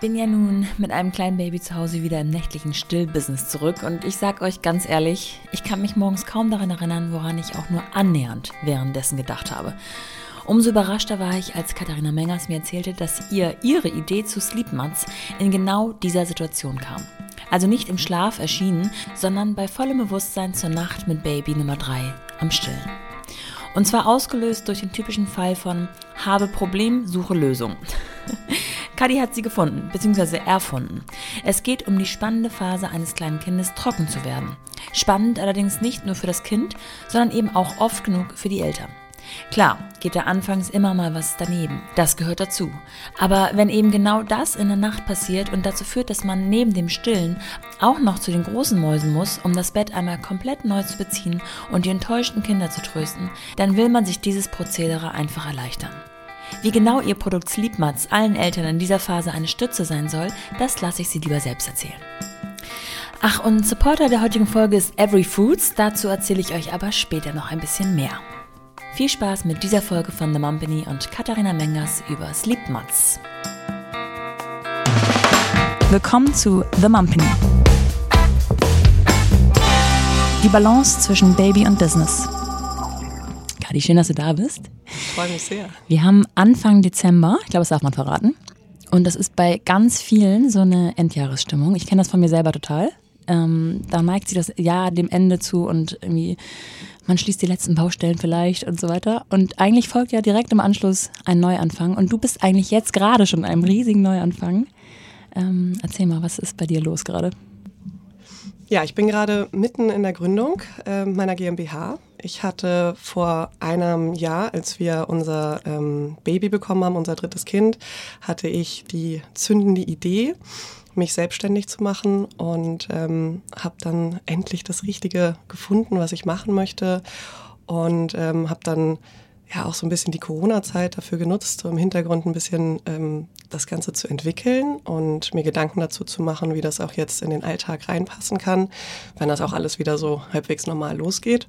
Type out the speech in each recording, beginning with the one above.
bin ja nun mit einem kleinen Baby zu Hause wieder im nächtlichen Stillbusiness zurück und ich sag euch ganz ehrlich, ich kann mich morgens kaum daran erinnern, woran ich auch nur annähernd währenddessen gedacht habe. Umso überraschter war ich, als Katharina Mengers mir erzählte, dass ihr ihre Idee zu Sleepmats in genau dieser Situation kam. Also nicht im Schlaf erschienen, sondern bei vollem Bewusstsein zur Nacht mit Baby Nummer 3 am Stillen. Und zwar ausgelöst durch den typischen Fall von habe Problem, suche Lösung. Kadi hat sie gefunden, beziehungsweise erfunden. Es geht um die spannende Phase eines kleinen Kindes, trocken zu werden. Spannend allerdings nicht nur für das Kind, sondern eben auch oft genug für die Eltern. Klar, geht da anfangs immer mal was daneben. Das gehört dazu. Aber wenn eben genau das in der Nacht passiert und dazu führt, dass man neben dem Stillen auch noch zu den großen Mäusen muss, um das Bett einmal komplett neu zu beziehen und die enttäuschten Kinder zu trösten, dann will man sich dieses Prozedere einfach erleichtern. Wie genau ihr Produkt Sleepmats allen Eltern in dieser Phase eine Stütze sein soll, das lasse ich sie lieber selbst erzählen. Ach, und Supporter der heutigen Folge ist Every Foods, dazu erzähle ich euch aber später noch ein bisschen mehr. Viel Spaß mit dieser Folge von The Mumpany und Katharina Mengers über Sleepmods. Willkommen zu The Mumpany. Die Balance zwischen Baby und Business. Kadi, schön, dass du da bist. Ich freue mich sehr. Wir haben Anfang Dezember, ich glaube, das darf man verraten. Und das ist bei ganz vielen so eine Endjahresstimmung. Ich kenne das von mir selber total. Ähm, da neigt sich das Jahr dem Ende zu und irgendwie man schließt die letzten Baustellen vielleicht und so weiter. Und eigentlich folgt ja direkt im Anschluss ein Neuanfang. Und du bist eigentlich jetzt gerade schon in einem riesigen Neuanfang. Ähm, erzähl mal, was ist bei dir los gerade? Ja, ich bin gerade mitten in der Gründung äh, meiner GmbH. Ich hatte vor einem Jahr, als wir unser ähm, Baby bekommen haben, unser drittes Kind, hatte ich die zündende Idee, mich selbstständig zu machen und ähm, habe dann endlich das Richtige gefunden, was ich machen möchte und ähm, habe dann ja auch so ein bisschen die Corona-Zeit dafür genutzt, um im Hintergrund ein bisschen ähm, das Ganze zu entwickeln und mir Gedanken dazu zu machen, wie das auch jetzt in den Alltag reinpassen kann, wenn das auch alles wieder so halbwegs normal losgeht.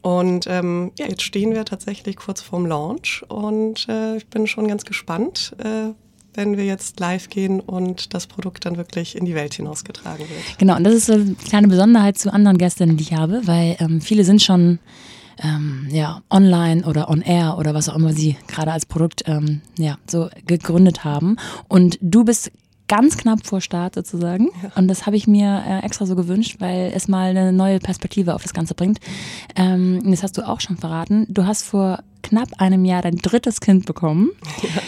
Und ähm, ja, jetzt stehen wir tatsächlich kurz vorm Launch und äh, ich bin schon ganz gespannt, äh, wenn wir jetzt live gehen und das Produkt dann wirklich in die Welt hinausgetragen wird. Genau, und das ist so eine kleine Besonderheit zu anderen Gästen, die ich habe, weil ähm, viele sind schon ähm, ja, online oder on air oder was auch immer sie gerade als Produkt ähm, ja, so gegründet haben. Und du bist ganz knapp vor Start sozusagen. Ja. Und das habe ich mir äh, extra so gewünscht, weil es mal eine neue Perspektive auf das Ganze bringt. Ähm, das hast du auch schon verraten. Du hast vor knapp einem Jahr dein drittes Kind bekommen. Ja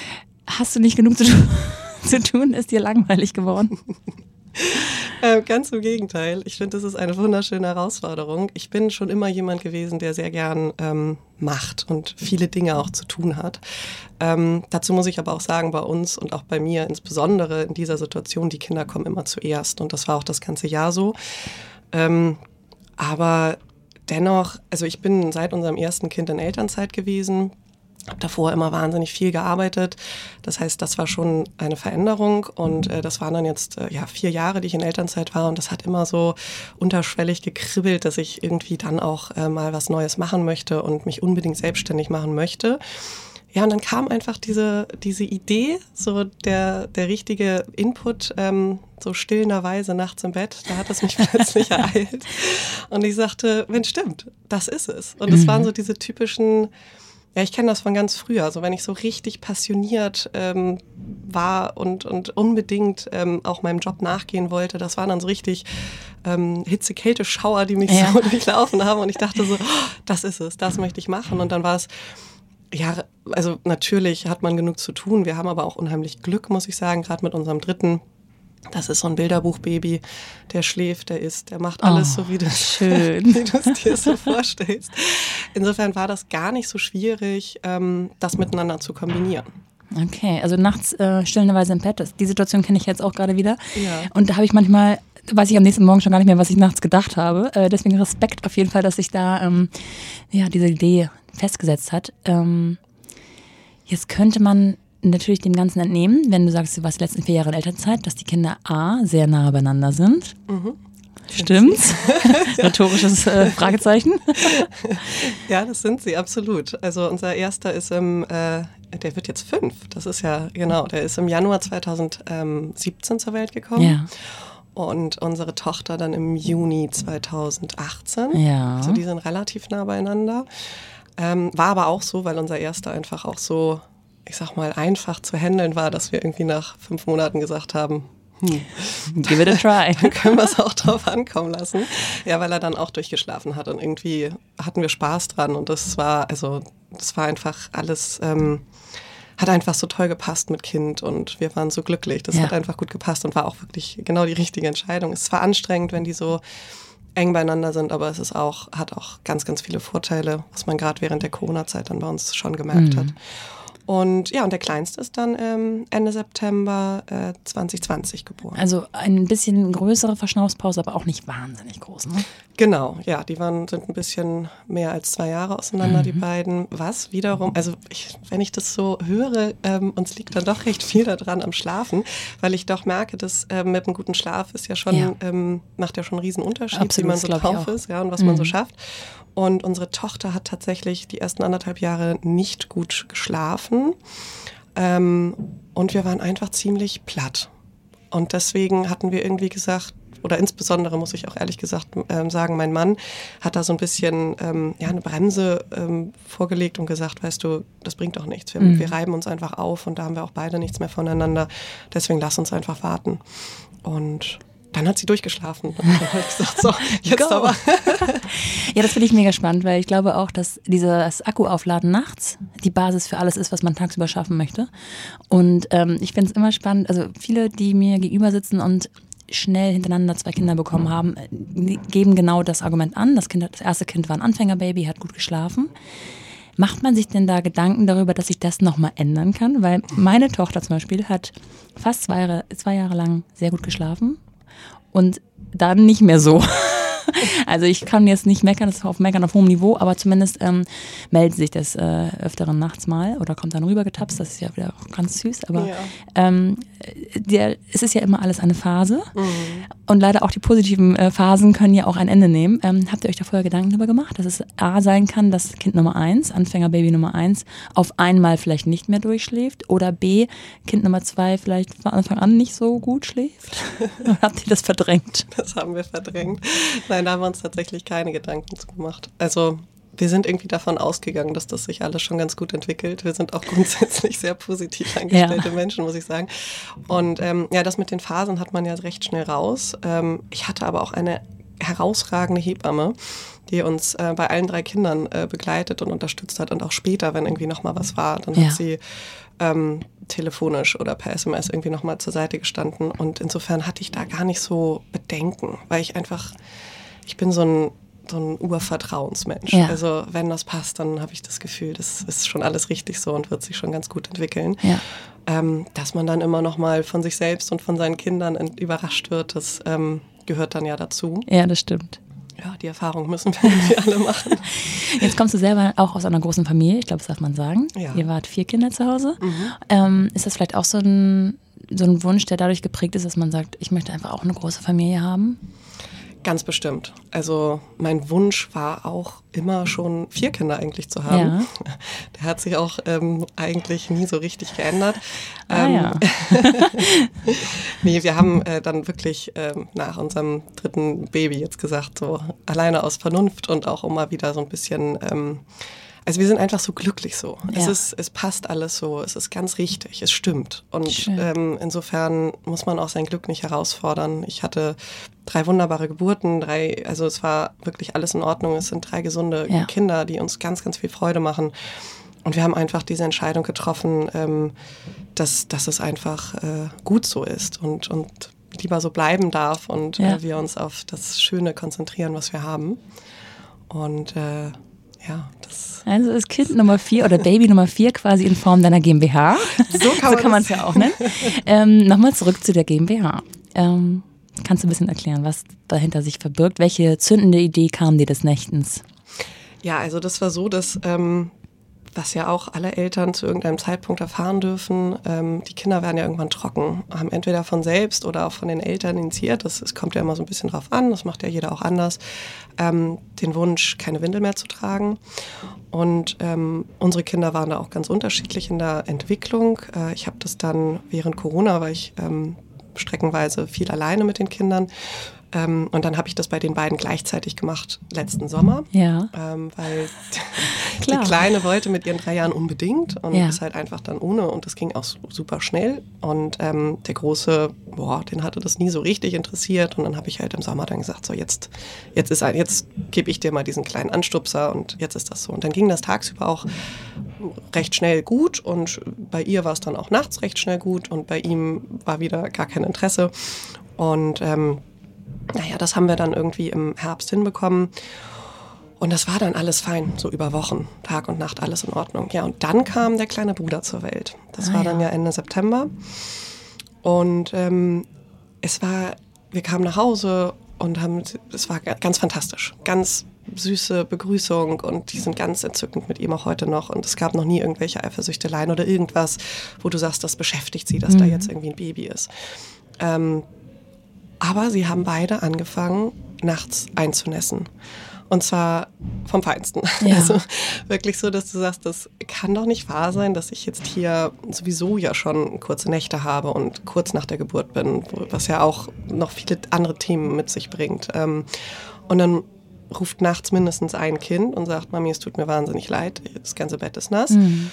hast du nicht genug zu tun? zu tun? Ist dir langweilig geworden? Äh, ganz im Gegenteil. Ich finde, das ist eine wunderschöne Herausforderung. Ich bin schon immer jemand gewesen, der sehr gern ähm, macht und viele Dinge auch zu tun hat. Ähm, dazu muss ich aber auch sagen, bei uns und auch bei mir insbesondere in dieser Situation, die Kinder kommen immer zuerst. Und das war auch das ganze Jahr so. Ähm, aber dennoch, also ich bin seit unserem ersten Kind in Elternzeit gewesen habe davor immer wahnsinnig viel gearbeitet. Das heißt, das war schon eine Veränderung und äh, das waren dann jetzt äh, ja vier Jahre, die ich in Elternzeit war und das hat immer so unterschwellig gekribbelt, dass ich irgendwie dann auch äh, mal was Neues machen möchte und mich unbedingt selbstständig machen möchte. Ja, und dann kam einfach diese, diese Idee, so der, der richtige Input, ähm, so stillenderweise nachts im Bett, da hat es mich plötzlich ereilt. Und ich sagte, wenn stimmt, das ist es. Und es mhm. waren so diese typischen ja, ich kenne das von ganz früher. Also wenn ich so richtig passioniert ähm, war und, und unbedingt ähm, auch meinem Job nachgehen wollte, das waren dann so richtig ähm, Hitze-Kälte-Schauer, die mich ja. so durchlaufen haben. Und ich dachte so, oh, das ist es, das möchte ich machen. Und dann war es, ja, also natürlich hat man genug zu tun. Wir haben aber auch unheimlich Glück, muss ich sagen, gerade mit unserem dritten das ist so ein Bilderbuchbaby, der schläft, der isst, der macht alles oh, so, wie du es dir so vorstellst. Insofern war das gar nicht so schwierig, ähm, das miteinander zu kombinieren. Okay, also nachts äh, stillenderweise im Bett, das, die Situation kenne ich jetzt auch gerade wieder. Ja. Und da habe ich manchmal, weiß ich am nächsten Morgen schon gar nicht mehr, was ich nachts gedacht habe. Äh, deswegen Respekt auf jeden Fall, dass sich da ähm, ja, diese Idee festgesetzt hat. Ähm, jetzt könnte man natürlich dem Ganzen entnehmen, wenn du sagst, du warst die letzten vier Jahre in Elternzeit, dass die Kinder A, sehr nah beieinander sind. Mhm. Stimmt's? Rhetorisches äh, Fragezeichen. ja, das sind sie, absolut. Also unser erster ist im, äh, der wird jetzt fünf. Das ist ja, genau, der ist im Januar 2017 zur Welt gekommen. Ja. Und unsere Tochter dann im Juni 2018. Ja. Also die sind relativ nah beieinander. Ähm, war aber auch so, weil unser erster einfach auch so, ich sag mal, einfach zu handeln war, dass wir irgendwie nach fünf Monaten gesagt haben, hm. Give it a try. Dann können wir es auch drauf ankommen lassen. Ja, weil er dann auch durchgeschlafen hat und irgendwie hatten wir Spaß dran und das war, also, das war einfach alles, ähm, hat einfach so toll gepasst mit Kind und wir waren so glücklich. Das ja. hat einfach gut gepasst und war auch wirklich genau die richtige Entscheidung. Es war anstrengend, wenn die so eng beieinander sind, aber es ist auch, hat auch ganz, ganz viele Vorteile, was man gerade während der Corona-Zeit dann bei uns schon gemerkt mhm. hat. Und ja, und der Kleinste ist dann ähm, Ende September äh, 2020 geboren. Also ein bisschen größere Verschnaufspause, aber auch nicht wahnsinnig groß, ne? Genau, ja, die waren, sind ein bisschen mehr als zwei Jahre auseinander, mhm. die beiden. Was wiederum, also ich, wenn ich das so höre, ähm, uns liegt dann doch recht viel daran am Schlafen, weil ich doch merke, dass ähm, mit einem guten Schlaf ist ja schon, ja. Ähm, macht ja schon einen riesen Unterschied, Absolut, wie man so drauf ist ja, und was mhm. man so mhm. schafft. Und unsere Tochter hat tatsächlich die ersten anderthalb Jahre nicht gut geschlafen. Ähm, und wir waren einfach ziemlich platt. Und deswegen hatten wir irgendwie gesagt, oder insbesondere muss ich auch ehrlich gesagt ähm, sagen, mein Mann hat da so ein bisschen ähm, ja, eine Bremse ähm, vorgelegt und gesagt, weißt du, das bringt doch nichts. Wir, mhm. wir, reiben uns einfach auf und da haben wir auch beide nichts mehr voneinander. Deswegen lass uns einfach warten. Und dann hat sie durchgeschlafen. Dann habe ich gesagt, so, jetzt aber. ja, das finde ich mega spannend, weil ich glaube auch, dass dieses Akkuaufladen nachts die Basis für alles ist, was man tagsüber schaffen möchte. Und ähm, ich finde es immer spannend, also viele, die mir gegenüber sitzen und schnell hintereinander zwei Kinder bekommen haben, äh, geben genau das Argument an. Das, kind, das erste Kind war ein Anfängerbaby, hat gut geschlafen. Macht man sich denn da Gedanken darüber, dass sich das nochmal ändern kann? Weil meine Tochter zum Beispiel hat fast zwei Jahre, zwei Jahre lang sehr gut geschlafen und dann nicht mehr so. Also ich kann jetzt nicht meckern, das ist auf Meckern auf hohem Niveau, aber zumindest ähm, meldet sich das äh, öfteren nachts mal oder kommt dann rübergetapst, das ist ja wieder auch ganz süß, aber ja. ähm, der, es ist ja immer alles eine Phase mhm. und leider auch die positiven äh, Phasen können ja auch ein Ende nehmen. Ähm, habt ihr euch da vorher Gedanken darüber gemacht, dass es A sein kann, dass Kind Nummer eins, Anfängerbaby Nummer eins, auf einmal vielleicht nicht mehr durchschläft oder B, Kind Nummer zwei vielleicht von Anfang an nicht so gut schläft? habt ihr das verdrängt? Das haben wir verdrängt. Nein, da haben wir uns tatsächlich keine Gedanken zu gemacht. Also wir sind irgendwie davon ausgegangen, dass das sich alles schon ganz gut entwickelt. Wir sind auch grundsätzlich sehr positiv eingestellte ja. Menschen, muss ich sagen. Und ähm, ja, das mit den Phasen hat man ja recht schnell raus. Ähm, ich hatte aber auch eine herausragende Hebamme, die uns äh, bei allen drei Kindern äh, begleitet und unterstützt hat und auch später, wenn irgendwie noch mal was war, dann ja. hat sie ähm, telefonisch oder per SMS irgendwie noch mal zur Seite gestanden und insofern hatte ich da gar nicht so Bedenken, weil ich einfach ich bin so ein, so ein Urvertrauensmensch. Ja. Also wenn das passt, dann habe ich das Gefühl, das ist schon alles richtig so und wird sich schon ganz gut entwickeln. Ja. Ähm, dass man dann immer noch mal von sich selbst und von seinen Kindern überrascht wird, das ähm, gehört dann ja dazu. Ja, das stimmt. Ja, die Erfahrung müssen wir alle machen. Jetzt kommst du selber auch aus einer großen Familie, ich glaube, das darf man sagen. Ja. Ihr wart vier Kinder zu Hause. Mhm. Ähm, ist das vielleicht auch so ein, so ein Wunsch, der dadurch geprägt ist, dass man sagt, ich möchte einfach auch eine große Familie haben? Ganz bestimmt. Also mein Wunsch war auch immer schon vier Kinder eigentlich zu haben. Ja. Der hat sich auch ähm, eigentlich nie so richtig geändert. Ah, ähm, ja. nee, wir haben äh, dann wirklich ähm, nach unserem dritten Baby jetzt gesagt, so alleine aus Vernunft und auch mal wieder so ein bisschen ähm, also wir sind einfach so glücklich so. Ja. Es, ist, es passt alles so, es ist ganz richtig, es stimmt. Und ähm, insofern muss man auch sein Glück nicht herausfordern. Ich hatte drei wunderbare Geburten, drei, also es war wirklich alles in Ordnung. Es sind drei gesunde ja. Kinder, die uns ganz, ganz viel Freude machen. Und wir haben einfach diese Entscheidung getroffen, ähm, dass, dass es einfach äh, gut so ist und, und lieber so bleiben darf und ja. äh, wir uns auf das Schöne konzentrieren, was wir haben. Und äh, ja, das. Also ist Kind Nummer vier oder Baby Nummer vier quasi in Form deiner GmbH. So kann man es ja auch nennen. Ähm, Nochmal zurück zu der GmbH. Ähm, kannst du ein bisschen erklären, was dahinter sich verbirgt? Welche zündende Idee kam dir des Nächtens? Ja, also das war so, dass ähm, was ja auch alle Eltern zu irgendeinem Zeitpunkt erfahren dürfen, ähm, die Kinder werden ja irgendwann trocken, haben entweder von selbst oder auch von den Eltern initiiert, das, das kommt ja immer so ein bisschen drauf an, das macht ja jeder auch anders, ähm, den Wunsch, keine Windel mehr zu tragen. Und ähm, unsere Kinder waren da auch ganz unterschiedlich in der Entwicklung. Äh, ich habe das dann während Corona, weil ich ähm, streckenweise viel alleine mit den Kindern ähm, und dann habe ich das bei den beiden gleichzeitig gemacht letzten Sommer. Ja. Ähm, weil die Kleine wollte mit ihren drei Jahren unbedingt und ja. ist halt einfach dann ohne und das ging auch super schnell. Und ähm, der Große, boah, den hatte das nie so richtig interessiert. Und dann habe ich halt im Sommer dann gesagt, so jetzt, jetzt ist ein, jetzt gebe ich dir mal diesen kleinen Anstupser und jetzt ist das so. Und dann ging das tagsüber auch recht schnell gut und bei ihr war es dann auch nachts recht schnell gut und bei ihm war wieder gar kein Interesse. Und ähm, naja, das haben wir dann irgendwie im Herbst hinbekommen. Und das war dann alles fein, so über Wochen, Tag und Nacht, alles in Ordnung. Ja, und dann kam der kleine Bruder zur Welt. Das ah, war dann ja Ende September. Und ähm, es war, wir kamen nach Hause und haben, es war ganz fantastisch. Ganz süße Begrüßung und die sind ganz entzückend mit ihm auch heute noch. Und es gab noch nie irgendwelche Eifersüchteleien oder irgendwas, wo du sagst, das beschäftigt sie, dass mhm. da jetzt irgendwie ein Baby ist. Ähm, aber sie haben beide angefangen, nachts einzunässen. Und zwar vom Feinsten. Ja. Also wirklich so, dass du sagst, das kann doch nicht wahr sein, dass ich jetzt hier sowieso ja schon kurze Nächte habe und kurz nach der Geburt bin, was ja auch noch viele andere Themen mit sich bringt. Ähm, und dann ruft nachts mindestens ein Kind und sagt, Mami, es tut mir wahnsinnig leid, das ganze Bett ist nass. Mhm.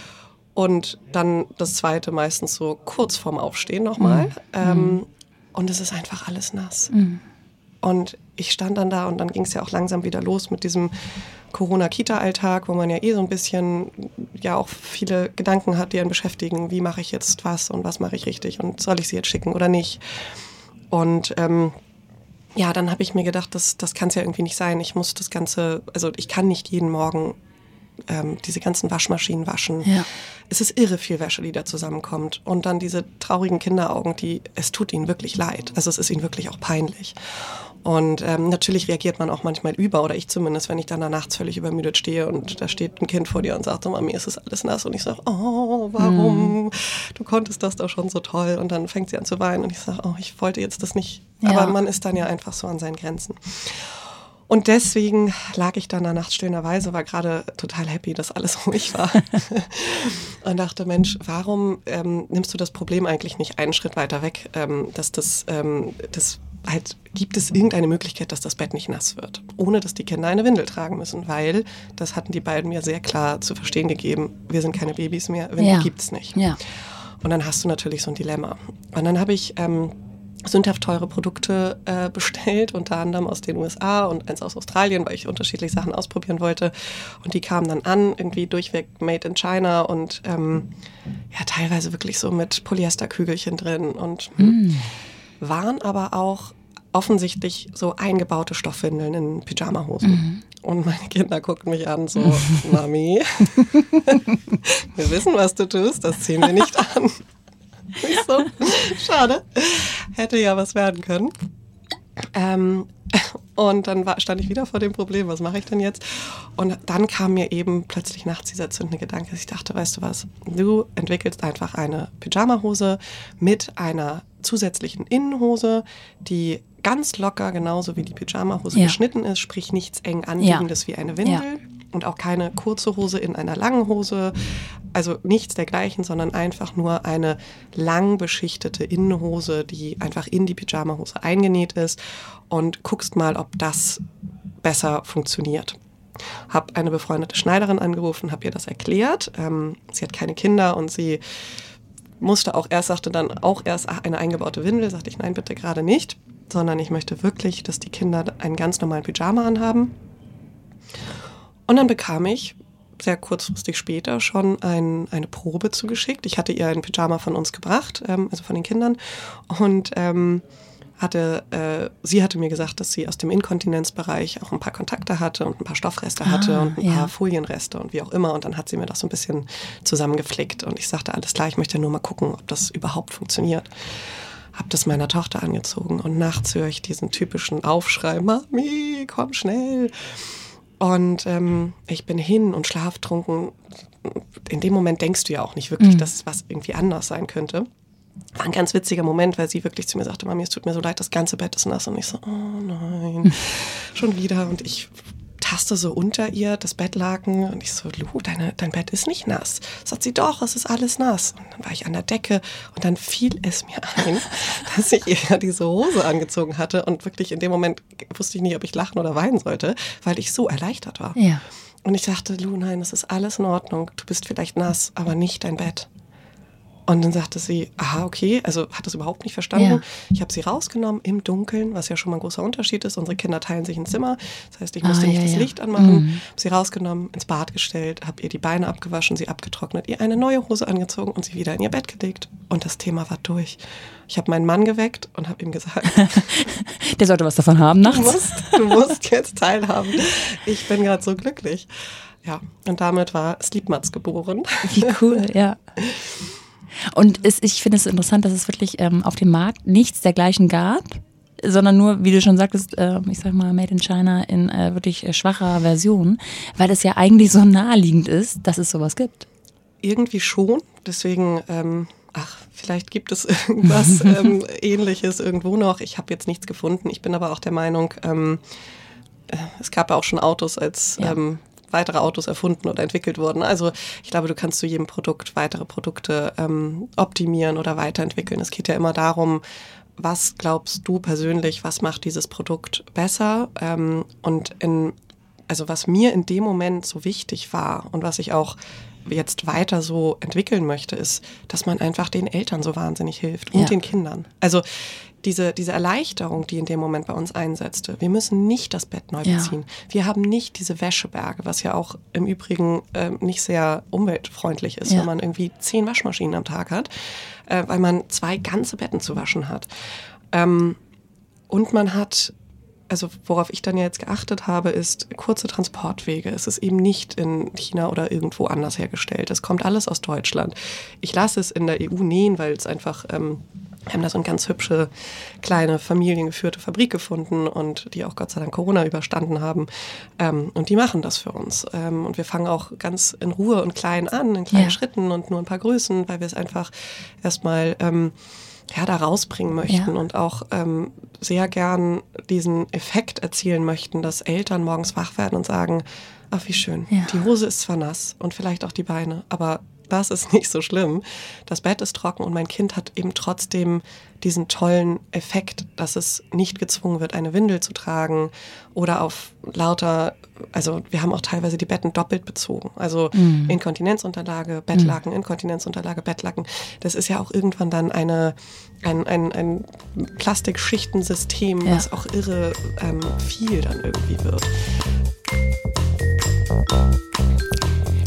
Und dann das zweite meistens so kurz vorm Aufstehen nochmal. Mhm. Ähm, und es ist einfach alles nass. Mhm. Und ich stand dann da und dann ging es ja auch langsam wieder los mit diesem Corona-Kita-Alltag, wo man ja eh so ein bisschen ja auch viele Gedanken hat, die einen beschäftigen. Wie mache ich jetzt was und was mache ich richtig und soll ich sie jetzt schicken oder nicht? Und ähm, ja, dann habe ich mir gedacht, das, das kann es ja irgendwie nicht sein. Ich muss das Ganze, also ich kann nicht jeden Morgen ähm, diese ganzen Waschmaschinen waschen. Ja. Es ist irre viel Wäsche, die da zusammenkommt. Und dann diese traurigen Kinderaugen, die, es tut ihnen wirklich leid. Also es ist ihnen wirklich auch peinlich. Und ähm, natürlich reagiert man auch manchmal über, oder ich zumindest, wenn ich dann da nachts völlig übermüdet stehe und da steht ein Kind vor dir und sagt, so, Mami, ist es alles nass? Und ich sage, oh, warum? Mm. Du konntest das doch schon so toll. Und dann fängt sie an zu weinen und ich sage, oh, ich wollte jetzt das nicht. Ja. Aber man ist dann ja einfach so an seinen Grenzen. Und deswegen lag ich dann da nachts stillerweise, war gerade total happy, dass alles ruhig war. und dachte, Mensch, warum ähm, nimmst du das Problem eigentlich nicht einen Schritt weiter weg, ähm, dass das, ähm, das halt, gibt es irgendeine Möglichkeit, dass das Bett nicht nass wird, ohne dass die Kinder eine Windel tragen müssen, weil das hatten die beiden mir sehr klar zu verstehen gegeben, wir sind keine Babys mehr, Windel ja. gibt es nicht. Ja. Und dann hast du natürlich so ein Dilemma. Und dann habe ich ähm, sündhaft teure Produkte äh, bestellt, unter anderem aus den USA und eins aus Australien, weil ich unterschiedliche Sachen ausprobieren wollte. Und die kamen dann an, irgendwie durchweg made in China und ähm, ja, teilweise wirklich so mit Polyesterkügelchen drin und mm. waren aber auch offensichtlich so eingebaute Stoffwindeln in Pyjamahosen. Mhm. Und meine Kinder gucken mich an, so, Mami, wir wissen, was du tust, das ziehen wir nicht an. Nicht so. Schade. Hätte ja was werden können. Ähm, und dann war, stand ich wieder vor dem Problem, was mache ich denn jetzt? Und dann kam mir eben plötzlich nachts dieser zündende Gedanke, dass ich dachte, weißt du was, du entwickelst einfach eine Pyjamahose mit einer zusätzlichen Innenhose, die ganz locker, genauso wie die Pyjamahose ja. geschnitten ist, sprich nichts eng anliegendes ja. wie eine Windel. Ja und auch keine kurze Hose in einer langen Hose. Also nichts dergleichen, sondern einfach nur eine lang beschichtete Innenhose, die einfach in die Pyjamahose eingenäht ist und guckst mal, ob das besser funktioniert. Hab eine befreundete Schneiderin angerufen, habe ihr das erklärt. Ähm, sie hat keine Kinder und sie musste auch erst, sagte dann auch erst eine eingebaute Windel. Sagte ich, nein, bitte gerade nicht, sondern ich möchte wirklich, dass die Kinder einen ganz normalen Pyjama anhaben. Und dann bekam ich sehr kurzfristig später schon ein, eine Probe zugeschickt. Ich hatte ihr ein Pyjama von uns gebracht, ähm, also von den Kindern. Und ähm, hatte, äh, sie hatte mir gesagt, dass sie aus dem Inkontinenzbereich auch ein paar Kontakte hatte und ein paar Stoffreste ah, hatte und ein ja. paar Folienreste und wie auch immer. Und dann hat sie mir das so ein bisschen zusammengeflickt. Und ich sagte, alles klar, ich möchte nur mal gucken, ob das überhaupt funktioniert. Hab das meiner Tochter angezogen und nachts höre ich diesen typischen Aufschrei, Mami, komm schnell. Und ähm, ich bin hin und schlaftrunken in dem Moment denkst du ja auch nicht wirklich, Mhm. dass was irgendwie anders sein könnte. War ein ganz witziger Moment, weil sie wirklich zu mir sagte, Mami, es tut mir so leid, das ganze Bett ist nass. Und ich so, oh nein, schon wieder. Und ich taste so unter ihr das Bettlaken und ich so, Lu, deine, dein Bett ist nicht nass. Sagt sie, doch, es ist alles nass. Und dann war ich an der Decke und dann fiel es mir ein, dass ich ihr diese Hose angezogen hatte und wirklich in dem Moment wusste ich nicht, ob ich lachen oder weinen sollte, weil ich so erleichtert war. Ja. Und ich sagte, Lu, nein, es ist alles in Ordnung. Du bist vielleicht nass, aber nicht dein Bett. Und dann sagte sie, aha, okay, also hat das überhaupt nicht verstanden. Ja. Ich habe sie rausgenommen im Dunkeln, was ja schon mal ein großer Unterschied ist. Unsere Kinder teilen sich ein Zimmer. Das heißt, ich musste Ah, nicht ja, das ja. Licht anmachen. Mhm. Habe sie rausgenommen, ins Bad gestellt, habe ihr die Beine abgewaschen, sie abgetrocknet, ihr eine neue Hose angezogen und sie wieder in ihr Bett gelegt. Und das Thema war durch. Ich habe meinen Mann geweckt und habe ihm gesagt, Der sollte was davon haben du nachts. musst, du musst jetzt teilhaben. Ich bin gerade so glücklich. Ja, und damit war Sleepmats geboren. Wie cool, ja. Und es, ich finde es interessant, dass es wirklich ähm, auf dem Markt nichts dergleichen gab, sondern nur, wie du schon sagtest, äh, ich sag mal, Made in China in äh, wirklich äh, schwacher Version, weil es ja eigentlich so naheliegend ist, dass es sowas gibt. Irgendwie schon. Deswegen, ähm, ach, vielleicht gibt es irgendwas ähm, Ähnliches irgendwo noch. Ich habe jetzt nichts gefunden. Ich bin aber auch der Meinung, ähm, äh, es gab ja auch schon Autos als Ja. ähm, weitere Autos erfunden oder entwickelt wurden. Also ich glaube, du kannst zu jedem Produkt weitere Produkte ähm, optimieren oder weiterentwickeln. Es geht ja immer darum, was glaubst du persönlich, was macht dieses Produkt besser? Ähm, und in, also was mir in dem Moment so wichtig war und was ich auch jetzt weiter so entwickeln möchte, ist, dass man einfach den Eltern so wahnsinnig hilft und Ja. den Kindern. Also diese, diese Erleichterung, die in dem Moment bei uns einsetzte. Wir müssen nicht das Bett neu Ja. beziehen. Wir haben nicht diese Wäscheberge, was ja auch im Übrigen ähm, nicht sehr umweltfreundlich ist, Ja. wenn man irgendwie zehn Waschmaschinen am Tag hat, äh, weil man zwei ganze Betten zu waschen hat. Ähm, und man hat, also worauf ich dann ja jetzt geachtet habe, ist kurze Transportwege. Es ist eben nicht in China oder irgendwo anders hergestellt. Es kommt alles aus Deutschland. Ich lasse es in der EU nähen, weil es einfach, ähm, haben da so eine ganz hübsche, kleine, familiengeführte Fabrik gefunden und die auch Gott sei Dank Corona überstanden haben. Ähm, und die machen das für uns. Ähm, und wir fangen auch ganz in Ruhe und klein an, in kleinen Ja. Schritten und nur ein paar Größen, weil wir es einfach erstmal ähm, ja, da rausbringen möchten Ja. und auch ähm, sehr gern diesen Effekt erzielen möchten, dass Eltern morgens wach werden und sagen, ach wie schön, Ja. die Hose ist zwar nass und vielleicht auch die Beine, aber das ist nicht so schlimm. Das Bett ist trocken und mein Kind hat eben trotzdem diesen tollen Effekt, dass es nicht gezwungen wird, eine Windel zu tragen oder auf lauter, also wir haben auch teilweise die Betten doppelt bezogen. Also Inkontinenzunterlage, Bettlaken, Inkontinenzunterlage, Bettlaken. Das ist ja auch irgendwann dann eine, ein, ein, ein Plastikschichtensystem, Ja. was auch irre ähm, viel dann irgendwie wird.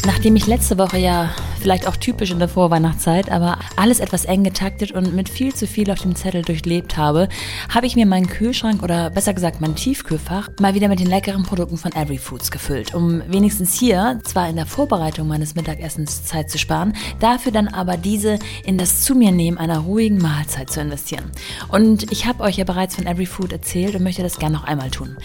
Nachdem ich letzte Woche ja vielleicht auch typisch in der Vorweihnachtszeit, aber alles etwas eng getaktet und mit viel zu viel auf dem Zettel durchlebt habe, habe ich mir meinen Kühlschrank oder besser gesagt mein Tiefkühlfach mal wieder mit den leckeren Produkten von Every Foods gefüllt, um wenigstens hier zwar in der Vorbereitung meines Mittagessens Zeit zu sparen, dafür dann aber diese in das zu mir nehmen einer ruhigen Mahlzeit zu investieren. Und ich habe euch ja bereits von Every Food erzählt und möchte das gerne noch einmal tun.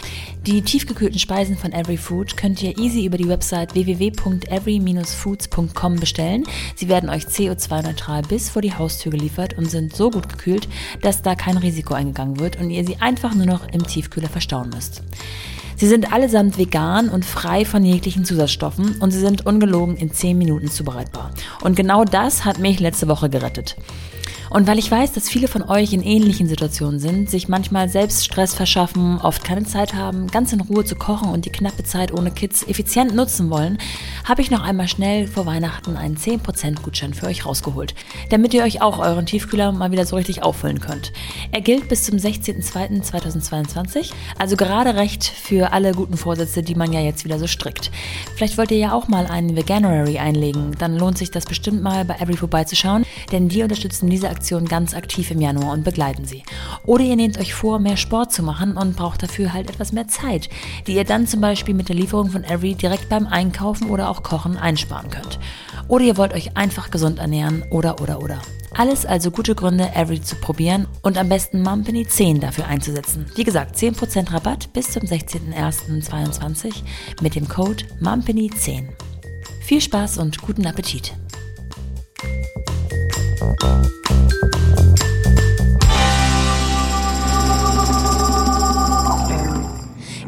Die tiefgekühlten Speisen von Every Food könnt ihr easy über die Website www.every-foods.com bestellen. Sie werden euch CO2-neutral bis vor die Haustür geliefert und sind so gut gekühlt, dass da kein Risiko eingegangen wird und ihr sie einfach nur noch im Tiefkühler verstauen müsst. Sie sind allesamt vegan und frei von jeglichen Zusatzstoffen und sie sind ungelogen in 10 Minuten zubereitbar. Und genau das hat mich letzte Woche gerettet. Und weil ich weiß, dass viele von euch in ähnlichen Situationen sind, sich manchmal selbst Stress verschaffen, oft keine Zeit haben, ganz in Ruhe zu kochen und die knappe Zeit ohne Kids effizient nutzen wollen, habe ich noch einmal schnell vor Weihnachten einen 10% Gutschein für euch rausgeholt, damit ihr euch auch euren Tiefkühler mal wieder so richtig auffüllen könnt. Er gilt bis zum 16.02.2022, also gerade recht für alle guten Vorsätze, die man ja jetzt wieder so strickt. Vielleicht wollt ihr ja auch mal einen Veganuary einlegen, dann lohnt sich das bestimmt mal bei Every vorbeizuschauen, denn die unterstützen diese Aktion ganz aktiv im Januar und begleiten sie. Oder ihr nehmt euch vor, mehr Sport zu machen und braucht dafür halt etwas mehr Zeit, die ihr dann zum Beispiel mit der Lieferung von Every direkt beim Einkaufen oder auch Kochen einsparen könnt. Oder ihr wollt euch einfach gesund ernähren oder oder oder. Alles also gute Gründe, Every zu probieren und am besten Mumpany 10 dafür einzusetzen. Wie gesagt, 10% Rabatt bis zum 16.01.22 mit dem Code Mumpany 10. Viel Spaß und guten Appetit.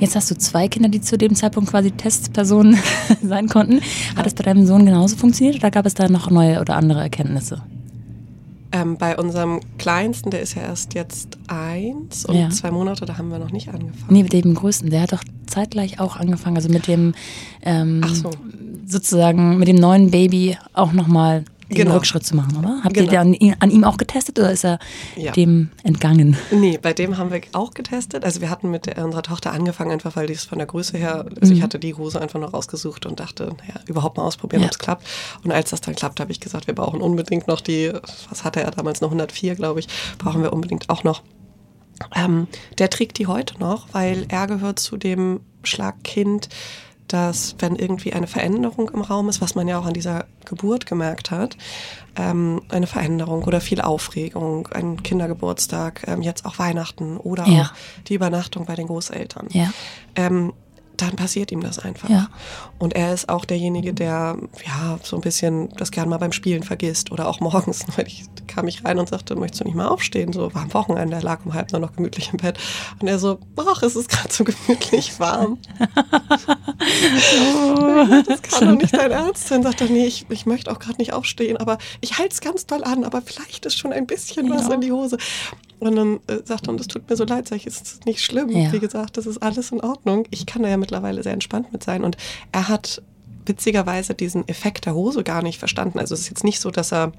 Jetzt hast du zwei Kinder, die zu dem Zeitpunkt quasi Testpersonen sein konnten. Hat es bei deinem Sohn genauso funktioniert oder gab es da noch neue oder andere Erkenntnisse? Ähm, bei unserem Kleinsten, der ist ja erst jetzt eins und ja. zwei Monate, da haben wir noch nicht angefangen. Nee, mit dem Größten, der hat doch zeitgleich auch angefangen, also mit dem ähm, so. sozusagen mit dem neuen Baby auch nochmal den genau. Rückschritt zu machen, oder? Habt genau. ihr an, an, ihm auch getestet oder ist er ja. dem entgangen? Nee, bei dem haben wir auch getestet. Also wir hatten mit der, unserer Tochter angefangen, einfach weil die es von der Größe her, also mhm. ich hatte die Hose einfach noch rausgesucht und dachte, naja, überhaupt mal ausprobieren, ja. ob es klappt. Und als das dann klappt, habe ich gesagt, wir brauchen unbedingt noch die, was hatte er damals noch, 104, glaube ich, brauchen wir unbedingt auch noch. Ähm, der trägt die heute noch, weil er gehört zu dem Schlagkind, dass wenn irgendwie eine Veränderung im Raum ist, was man ja auch an dieser Geburt gemerkt hat, ähm, eine Veränderung oder viel Aufregung, ein Kindergeburtstag, ähm, jetzt auch Weihnachten oder ja. auch die Übernachtung bei den Großeltern. Ja. Ähm, dann passiert ihm das einfach. Ja. Und er ist auch derjenige, der ja so ein bisschen das gern mal beim Spielen vergisst oder auch morgens. Ich kam ich rein und sagte, möchtest du nicht mal aufstehen? So war am Wochenende, er lag um halb nur noch gemütlich im Bett. Und er so, ach, es ist gerade so gemütlich warm. das kann doch nicht dein Ernst sein. Sagt er, nee, ich, ich möchte auch gerade nicht aufstehen, aber ich halte es ganz toll an, aber vielleicht ist schon ein bisschen was in die Hose. Und dann äh, sagt er, und es tut mir so leid, sag ich, es ist nicht schlimm. Ja. Wie gesagt, das ist alles in Ordnung. Ich kann da ja mittlerweile sehr entspannt mit sein. Und er hat witzigerweise diesen Effekt der Hose gar nicht verstanden. Also es ist jetzt nicht so, dass er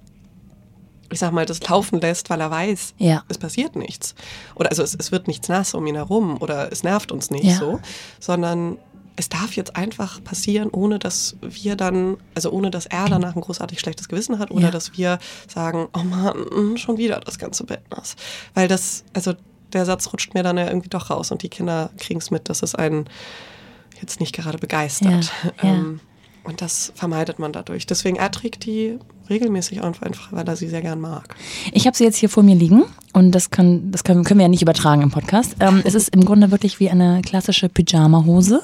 ich sag mal, das laufen lässt, weil er weiß, ja. es passiert nichts. Oder also es, es, wird nichts nass um ihn herum oder es nervt uns nicht ja. so, sondern es darf jetzt einfach passieren, ohne dass wir dann, also ohne dass er danach ein großartig schlechtes Gewissen hat oder ja. dass wir sagen, oh Mann, hm, schon wieder das ganze Bett nass. Weil das, also der Satz rutscht mir dann ja irgendwie doch raus und die Kinder kriegen es mit, dass es einen jetzt nicht gerade begeistert. Ja. Ähm, und das vermeidet man dadurch. Deswegen er trägt die regelmäßig einfach, weil er sie sehr gern mag. Ich habe sie jetzt hier vor mir liegen und das, kann, das können, können wir ja nicht übertragen im Podcast. Ähm, es ist im Grunde wirklich wie eine klassische Pyjama-Hose,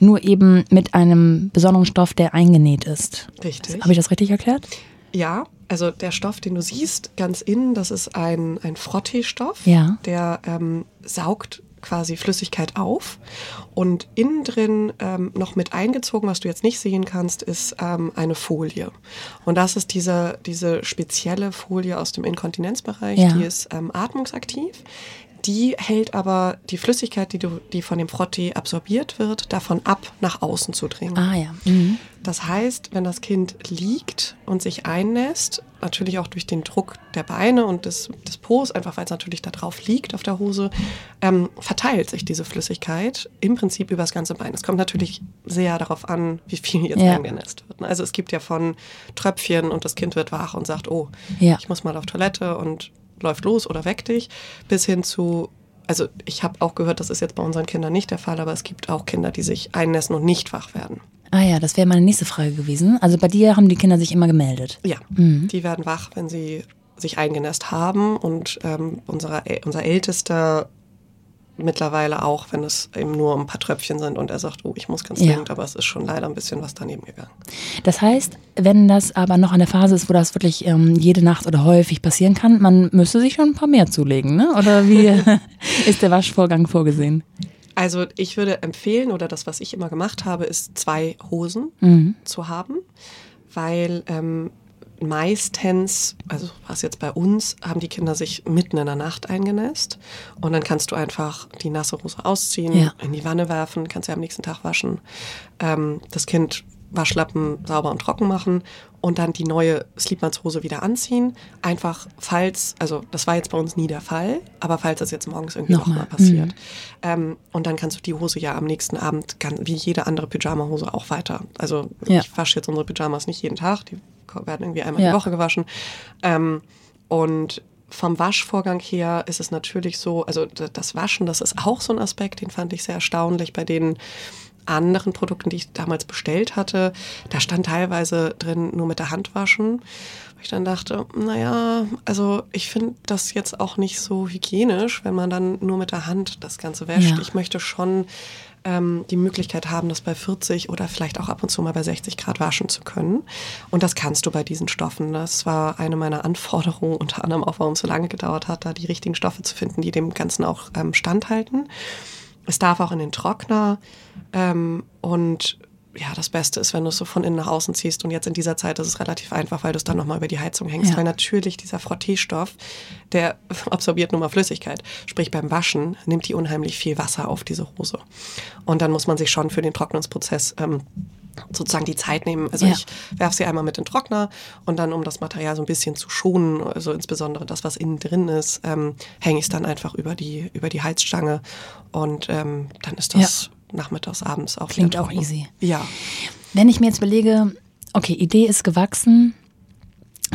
nur eben mit einem besonderen Stoff, der eingenäht ist. Richtig. Habe ich das richtig erklärt? Ja, also der Stoff, den du siehst, ganz innen, das ist ein, ein Frottee-Stoff, ja. der ähm, saugt quasi Flüssigkeit auf. Und innen drin ähm, noch mit eingezogen, was du jetzt nicht sehen kannst, ist ähm, eine Folie. Und das ist diese, diese spezielle Folie aus dem Inkontinenzbereich, ja. die ist ähm, atmungsaktiv. Die hält aber die Flüssigkeit, die, du, die von dem Frottee absorbiert wird, davon ab, nach außen zu dringen. Ah ja. Mhm. Das heißt, wenn das Kind liegt und sich einnässt, natürlich auch durch den Druck der Beine und des, des Po's, einfach weil es natürlich da drauf liegt auf der Hose, ähm, verteilt sich diese Flüssigkeit im Prinzip über das ganze Bein. Es kommt natürlich sehr darauf an, wie viel jetzt ja. eingenässt wird. Ne? Also es gibt ja von Tröpfchen und das Kind wird wach und sagt, oh, ja. ich muss mal auf Toilette und läuft los oder weck dich, bis hin zu also ich habe auch gehört, das ist jetzt bei unseren Kindern nicht der Fall, aber es gibt auch Kinder, die sich einnässen und nicht wach werden. Ah ja, das wäre meine nächste Frage gewesen. Also bei dir haben die Kinder sich immer gemeldet? Ja, mhm. die werden wach, wenn sie sich eingenässt haben und ähm, unser, unser Ältester mittlerweile auch, wenn es eben nur ein paar Tröpfchen sind und er sagt, oh, ich muss ganz dringend, ja. aber es ist schon leider ein bisschen was daneben gegangen. Das heißt, wenn das aber noch eine Phase ist, wo das wirklich ähm, jede Nacht oder häufig passieren kann, man müsste sich schon ein paar mehr zulegen, ne? Oder wie ist der Waschvorgang vorgesehen? Also ich würde empfehlen, oder das, was ich immer gemacht habe, ist zwei Hosen mhm. zu haben, weil ähm, meistens, also was jetzt bei uns, haben die Kinder sich mitten in der Nacht eingenässt und dann kannst du einfach die nasse Hose ausziehen, ja. in die Wanne werfen, kannst sie am nächsten Tag waschen. Ähm, das Kind Waschlappen sauber und trocken machen und dann die neue Sleepmans-Hose wieder anziehen. Einfach falls, also das war jetzt bei uns nie der Fall, aber falls das jetzt morgens irgendwie nochmal noch passiert. Mhm. Ähm, und dann kannst du die Hose ja am nächsten Abend, kann, wie jede andere Pyjama-Hose, auch weiter. Also ja. ich wasche jetzt unsere Pyjamas nicht jeden Tag, die werden irgendwie einmal ja. die Woche gewaschen. Ähm, und vom Waschvorgang her ist es natürlich so, also das Waschen, das ist auch so ein Aspekt, den fand ich sehr erstaunlich bei den anderen Produkten, die ich damals bestellt hatte. Da stand teilweise drin nur mit der Hand waschen. Wo ich dann dachte, naja, also ich finde das jetzt auch nicht so hygienisch, wenn man dann nur mit der Hand das Ganze wäscht. Ja. Ich möchte schon ähm, die Möglichkeit haben, das bei 40 oder vielleicht auch ab und zu mal bei 60 Grad waschen zu können. Und das kannst du bei diesen Stoffen. Das war eine meiner Anforderungen, unter anderem auch, warum es so lange gedauert hat, da die richtigen Stoffe zu finden, die dem Ganzen auch ähm, standhalten. Es darf auch in den Trockner ähm, und ja, das Beste ist, wenn du es so von innen nach außen ziehst. Und jetzt in dieser Zeit ist es relativ einfach, weil du es dann nochmal über die Heizung hängst. Ja. Weil natürlich dieser Frotteestoff, der absorbiert nur mal Flüssigkeit. Sprich, beim Waschen nimmt die unheimlich viel Wasser auf, diese Hose. Und dann muss man sich schon für den Trocknungsprozess ähm, sozusagen die Zeit nehmen. Also ja. ich werfe sie einmal mit in den Trockner und dann, um das Material so ein bisschen zu schonen, also insbesondere das, was innen drin ist, ähm, hänge ich es dann einfach über die, über die Heizstange und ähm, dann ist das... Ja nachmittags, abends auch. Klingt auch easy. Ja. Wenn ich mir jetzt überlege, okay, Idee ist gewachsen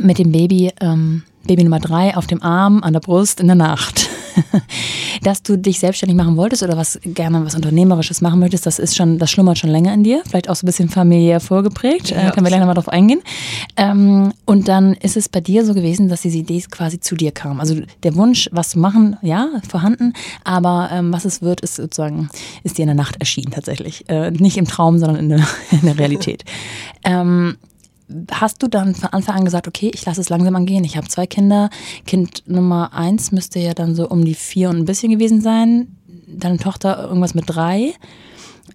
mit dem Baby, ähm, Baby Nummer drei auf dem Arm, an der Brust in der Nacht. dass du dich selbstständig machen wolltest oder was gerne was Unternehmerisches machen möchtest, das ist schon, das schlummert schon länger in dir, vielleicht auch so ein bisschen familiär vorgeprägt. Ja, äh, können wir gleich nochmal drauf eingehen. Ähm, und dann ist es bei dir so gewesen, dass diese Idee quasi zu dir kam. Also der Wunsch, was zu machen, ja, vorhanden, aber ähm, was es wird, ist sozusagen, ist dir in der Nacht erschienen tatsächlich. Äh, nicht im Traum, sondern in der, in der Realität. ähm, hast du dann von Anfang an gesagt, okay, ich lasse es langsam angehen. Ich habe zwei Kinder. Kind Nummer eins müsste ja dann so um die vier und ein bisschen gewesen sein. Deine Tochter irgendwas mit drei.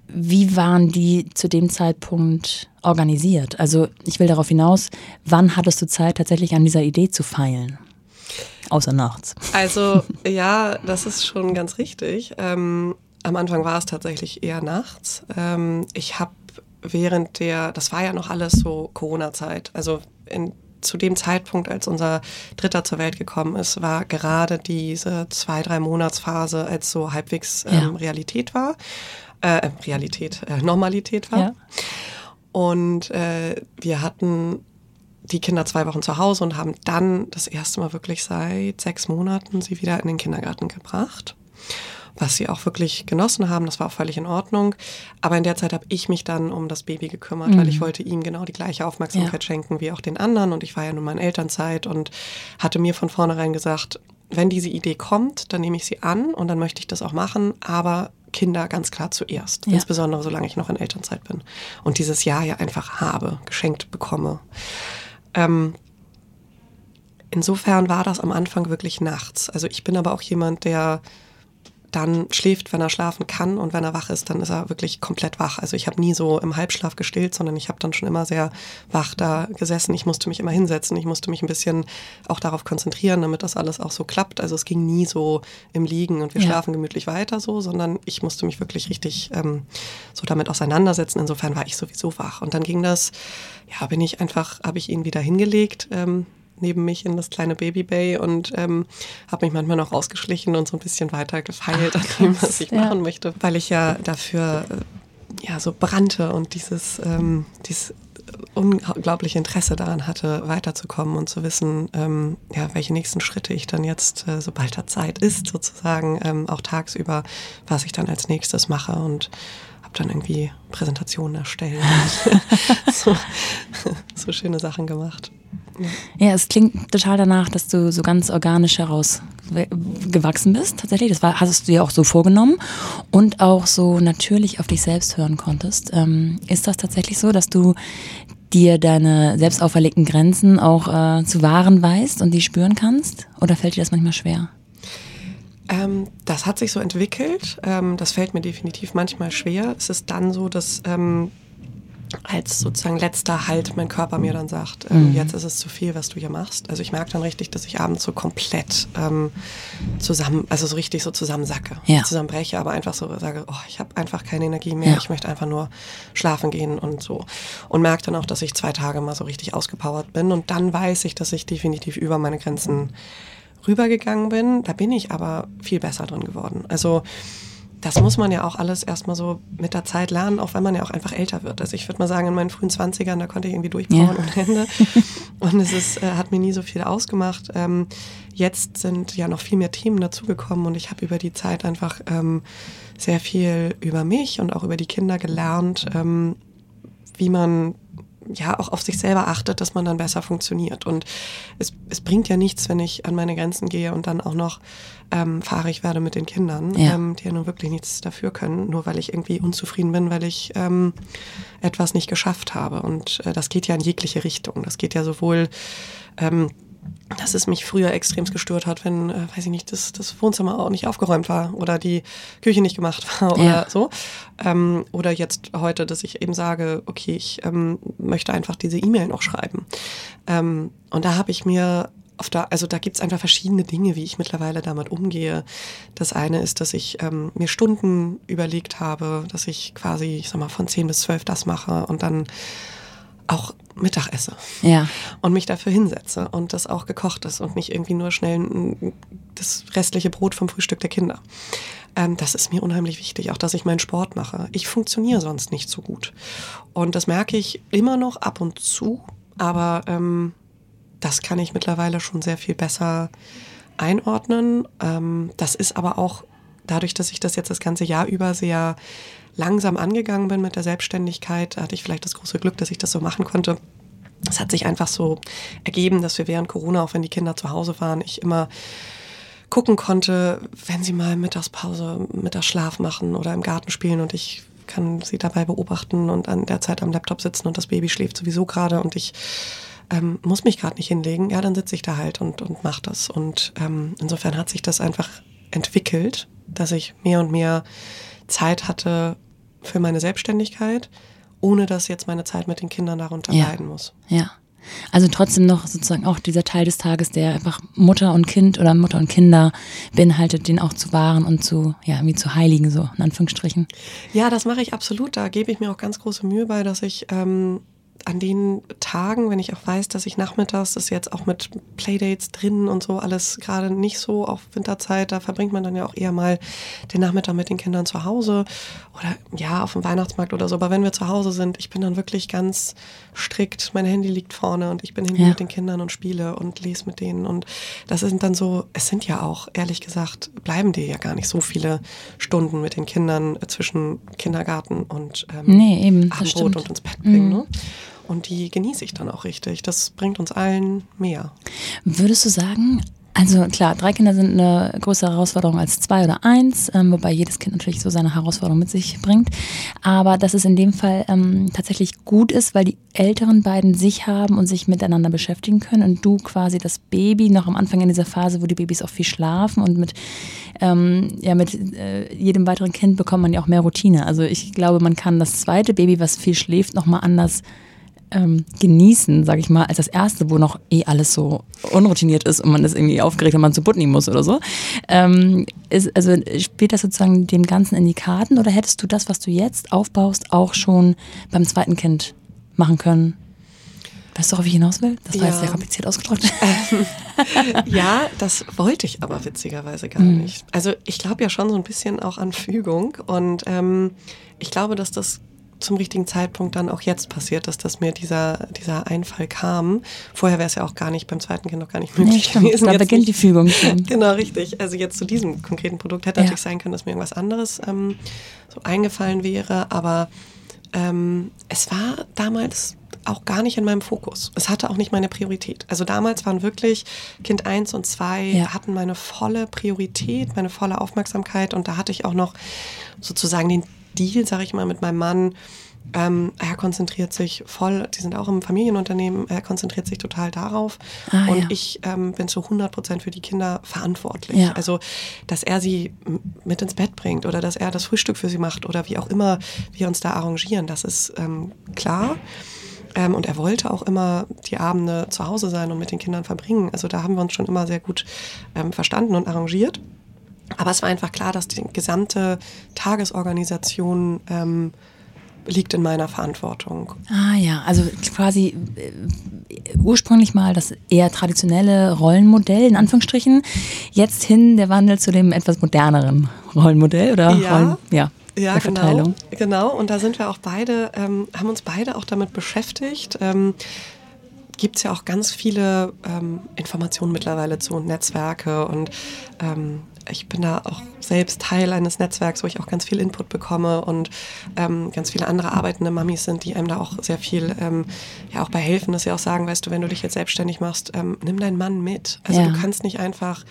Wie waren die zu dem Zeitpunkt organisiert? Also ich will darauf hinaus, wann hattest du Zeit, tatsächlich an dieser Idee zu feilen? Außer nachts. Also ja, das ist schon ganz richtig. Ähm, am Anfang war es tatsächlich eher nachts. Ähm, ich habe während der, das war ja noch alles so Corona-Zeit, also in, zu dem Zeitpunkt, als unser Dritter zur Welt gekommen ist, war gerade diese zwei, drei Monatsphase, als so halbwegs ähm, ja. Realität war, äh, Realität, äh, Normalität war. Ja. Und äh, wir hatten die Kinder zwei Wochen zu Hause und haben dann das erste Mal wirklich seit sechs Monaten sie wieder in den Kindergarten gebracht was sie auch wirklich genossen haben. Das war auch völlig in Ordnung. Aber in der Zeit habe ich mich dann um das Baby gekümmert, mhm. weil ich wollte ihm genau die gleiche Aufmerksamkeit ja. schenken wie auch den anderen. Und ich war ja nun mal in Elternzeit und hatte mir von vornherein gesagt, wenn diese Idee kommt, dann nehme ich sie an und dann möchte ich das auch machen. Aber Kinder ganz klar zuerst, ja. insbesondere solange ich noch in Elternzeit bin und dieses Jahr ja einfach habe, geschenkt bekomme. Ähm, insofern war das am Anfang wirklich nachts. Also ich bin aber auch jemand, der dann schläft, wenn er schlafen kann und wenn er wach ist, dann ist er wirklich komplett wach. Also ich habe nie so im Halbschlaf gestillt, sondern ich habe dann schon immer sehr wach da gesessen. Ich musste mich immer hinsetzen, ich musste mich ein bisschen auch darauf konzentrieren, damit das alles auch so klappt. Also es ging nie so im Liegen und wir ja. schlafen gemütlich weiter so, sondern ich musste mich wirklich richtig ähm, so damit auseinandersetzen. Insofern war ich sowieso wach. Und dann ging das, ja, bin ich einfach, habe ich ihn wieder hingelegt. Ähm, neben mich in das kleine Baby Bay und ähm, habe mich manchmal noch rausgeschlichen und so ein bisschen weiter gefeilt Ach, an dem, was ich ja. machen möchte, weil ich ja dafür äh, ja so brannte und dieses, ähm, dieses unglaubliche Interesse daran hatte, weiterzukommen und zu wissen, ähm, ja, welche nächsten Schritte ich dann jetzt, äh, sobald da Zeit ist, sozusagen, ähm, auch tagsüber, was ich dann als nächstes mache und habe dann irgendwie Präsentationen erstellt und so, so schöne Sachen gemacht. Ja, es klingt total danach, dass du so ganz organisch heraus gewachsen bist. Tatsächlich, das war, hast du dir auch so vorgenommen und auch so natürlich auf dich selbst hören konntest. Ähm, ist das tatsächlich so, dass du dir deine selbst auferlegten Grenzen auch äh, zu wahren weißt und die spüren kannst? Oder fällt dir das manchmal schwer? Ähm, das hat sich so entwickelt. Ähm, das fällt mir definitiv manchmal schwer. Es ist dann so, dass ähm, als sozusagen letzter Halt mein Körper mir dann sagt, ähm, mhm. jetzt ist es zu viel, was du hier machst. Also ich merke dann richtig, dass ich abends so komplett ähm, zusammen, also so richtig so zusammensacke, ja. zusammenbreche, aber einfach so sage, oh, ich habe einfach keine Energie mehr, ja. ich möchte einfach nur schlafen gehen und so. Und merke dann auch, dass ich zwei Tage mal so richtig ausgepowert bin und dann weiß ich, dass ich definitiv über meine Grenzen rübergegangen bin. Da bin ich aber viel besser drin geworden. Also das muss man ja auch alles erstmal so mit der Zeit lernen, auch wenn man ja auch einfach älter wird. Also ich würde mal sagen, in meinen frühen Zwanzigern, da konnte ich irgendwie durchbauen ja. ohne Ende. Und es ist, äh, hat mir nie so viel ausgemacht. Ähm, jetzt sind ja noch viel mehr Themen dazugekommen und ich habe über die Zeit einfach ähm, sehr viel über mich und auch über die Kinder gelernt, ähm, wie man ja auch auf sich selber achtet, dass man dann besser funktioniert. Und es, es bringt ja nichts, wenn ich an meine Grenzen gehe und dann auch noch ähm, fahrig werde mit den Kindern, ja. Ähm, die ja nun wirklich nichts dafür können, nur weil ich irgendwie unzufrieden bin, weil ich ähm, etwas nicht geschafft habe. Und äh, das geht ja in jegliche Richtung. Das geht ja sowohl ähm, dass es mich früher extremst gestört hat, wenn, äh, weiß ich nicht, das, das Wohnzimmer auch nicht aufgeräumt war oder die Küche nicht gemacht war oder ja. so. Ähm, oder jetzt heute, dass ich eben sage, okay, ich ähm, möchte einfach diese E-Mail noch schreiben. Ähm, und da habe ich mir auf der, also da gibt es einfach verschiedene Dinge, wie ich mittlerweile damit umgehe. Das eine ist, dass ich ähm, mir Stunden überlegt habe, dass ich quasi, ich sag mal, von 10 bis 12 das mache und dann auch Mittag esse. Ja. Und mich dafür hinsetze und das auch gekocht ist und nicht irgendwie nur schnell das restliche Brot vom Frühstück der Kinder. Ähm, das ist mir unheimlich wichtig, auch dass ich meinen Sport mache. Ich funktioniere sonst nicht so gut. Und das merke ich immer noch ab und zu, aber ähm, das kann ich mittlerweile schon sehr viel besser einordnen. Ähm, das ist aber auch dadurch, dass ich das jetzt das ganze Jahr über sehr langsam angegangen bin mit der Selbstständigkeit, hatte ich vielleicht das große Glück, dass ich das so machen konnte. Es hat sich einfach so ergeben, dass wir während Corona, auch wenn die Kinder zu Hause waren, ich immer gucken konnte, wenn sie mal Mittagspause, Mittagsschlaf machen oder im Garten spielen und ich kann sie dabei beobachten und an der Zeit am Laptop sitzen und das Baby schläft sowieso gerade und ich ähm, muss mich gerade nicht hinlegen, ja, dann sitze ich da halt und, und mache das. Und ähm, insofern hat sich das einfach entwickelt, dass ich mehr und mehr Zeit hatte für meine Selbstständigkeit, ohne dass jetzt meine Zeit mit den Kindern darunter ja. leiden muss. Ja. Also trotzdem noch sozusagen auch dieser Teil des Tages, der einfach Mutter und Kind oder Mutter und Kinder beinhaltet, den auch zu wahren und zu, ja, irgendwie zu heiligen, so in Anführungsstrichen. Ja, das mache ich absolut. Da gebe ich mir auch ganz große Mühe bei, dass ich ähm, an den Tagen, wenn ich auch weiß, dass ich nachmittags, das jetzt auch mit Playdates drin und so alles gerade nicht so auf Winterzeit, da verbringt man dann ja auch eher mal den Nachmittag mit den Kindern zu Hause oder ja, auf dem Weihnachtsmarkt oder so. Aber wenn wir zu Hause sind, ich bin dann wirklich ganz strikt, mein Handy liegt vorne und ich bin hinten ja. mit den Kindern und spiele und lese mit denen. Und das sind dann so, es sind ja auch, ehrlich gesagt, bleiben dir ja gar nicht so viele Stunden mit den Kindern zwischen Kindergarten und ähm, nee, eben, Abendbrot und ins Bett bringen. Mhm. Ne? Und die genieße ich dann auch richtig. Das bringt uns allen mehr. Würdest du sagen, also klar, drei Kinder sind eine größere Herausforderung als zwei oder eins, ähm, wobei jedes Kind natürlich so seine Herausforderung mit sich bringt. Aber dass es in dem Fall ähm, tatsächlich gut ist, weil die älteren beiden sich haben und sich miteinander beschäftigen können und du quasi das Baby noch am Anfang in dieser Phase, wo die Babys auch viel schlafen und mit, ähm, ja, mit äh, jedem weiteren Kind bekommt man ja auch mehr Routine. Also ich glaube, man kann das zweite Baby, was viel schläft, nochmal anders ähm, genießen, sag ich mal, als das erste, wo noch eh alles so unroutiniert ist und man ist irgendwie aufgeregt, wenn man zu Butni muss oder so. Ähm, ist, also spielt das sozusagen dem Ganzen in die Karten oder hättest du das, was du jetzt aufbaust, auch schon beim zweiten Kind machen können? Weißt du, worauf ich hinaus will? Das war ja. jetzt sehr kompliziert ausgedrückt. ja, das wollte ich aber witzigerweise gar mhm. nicht. Also ich glaube ja schon so ein bisschen auch an Fügung und ähm, ich glaube, dass das zum richtigen Zeitpunkt dann auch jetzt passiert, dass das mir dieser, dieser Einfall kam. Vorher wäre es ja auch gar nicht, beim zweiten Kind noch gar nicht möglich nee, gewesen. Da beginnt die Fügung schon. Genau, richtig. Also jetzt zu diesem konkreten Produkt hätte ja. natürlich sein können, dass mir irgendwas anderes ähm, so eingefallen wäre, aber ähm, es war damals auch gar nicht in meinem Fokus. Es hatte auch nicht meine Priorität. Also damals waren wirklich Kind 1 und 2 ja. hatten meine volle Priorität, meine volle Aufmerksamkeit und da hatte ich auch noch sozusagen den Deal, sage ich mal, mit meinem Mann. Ähm, er konzentriert sich voll, die sind auch im Familienunternehmen, er konzentriert sich total darauf. Ah, und ja. ich ähm, bin zu 100 Prozent für die Kinder verantwortlich. Ja. Also, dass er sie mit ins Bett bringt oder dass er das Frühstück für sie macht oder wie auch immer wir uns da arrangieren, das ist ähm, klar. Ähm, und er wollte auch immer die Abende zu Hause sein und mit den Kindern verbringen. Also da haben wir uns schon immer sehr gut ähm, verstanden und arrangiert. Aber es war einfach klar, dass die gesamte Tagesorganisation ähm, liegt in meiner Verantwortung. Ah ja, also quasi äh, ursprünglich mal das eher traditionelle Rollenmodell in Anführungsstrichen, jetzt hin der Wandel zu dem etwas moderneren Rollenmodell oder ja. Rollen, ja. Ja, genau, genau. Und da sind wir auch beide, ähm, haben uns beide auch damit beschäftigt. Ähm, gibt es ja auch ganz viele ähm, Informationen mittlerweile zu und Netzwerke und ähm, ich bin da auch selbst Teil eines Netzwerks, wo ich auch ganz viel Input bekomme und ähm, ganz viele andere arbeitende Mamis sind, die einem da auch sehr viel ähm, ja auch bei helfen, dass sie auch sagen, weißt du, wenn du dich jetzt selbstständig machst, ähm, nimm deinen Mann mit. Also ja. du kannst nicht einfach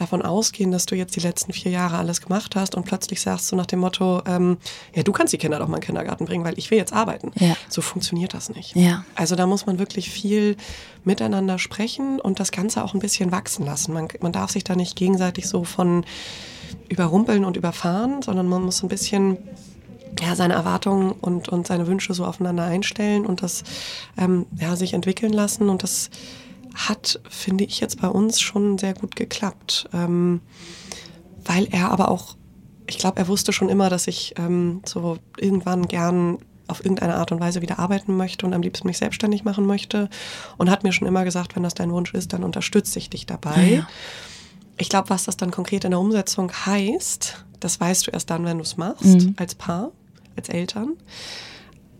davon ausgehen, dass du jetzt die letzten vier Jahre alles gemacht hast und plötzlich sagst du nach dem Motto, ähm, ja, du kannst die Kinder doch mal in den Kindergarten bringen, weil ich will jetzt arbeiten. Ja. So funktioniert das nicht. Ja. Also da muss man wirklich viel miteinander sprechen und das Ganze auch ein bisschen wachsen lassen. Man, man darf sich da nicht gegenseitig so von überrumpeln und überfahren, sondern man muss ein bisschen ja, seine Erwartungen und, und seine Wünsche so aufeinander einstellen und das ähm, ja, sich entwickeln lassen. Und das hat, finde ich, jetzt bei uns schon sehr gut geklappt. Ähm, weil er aber auch, ich glaube, er wusste schon immer, dass ich ähm, so irgendwann gern auf irgendeine Art und Weise wieder arbeiten möchte und am liebsten mich selbstständig machen möchte. Und hat mir schon immer gesagt, wenn das dein Wunsch ist, dann unterstütze ich dich dabei. Ja, ja. Ich glaube, was das dann konkret in der Umsetzung heißt, das weißt du erst dann, wenn du es machst, mhm. als Paar, als Eltern.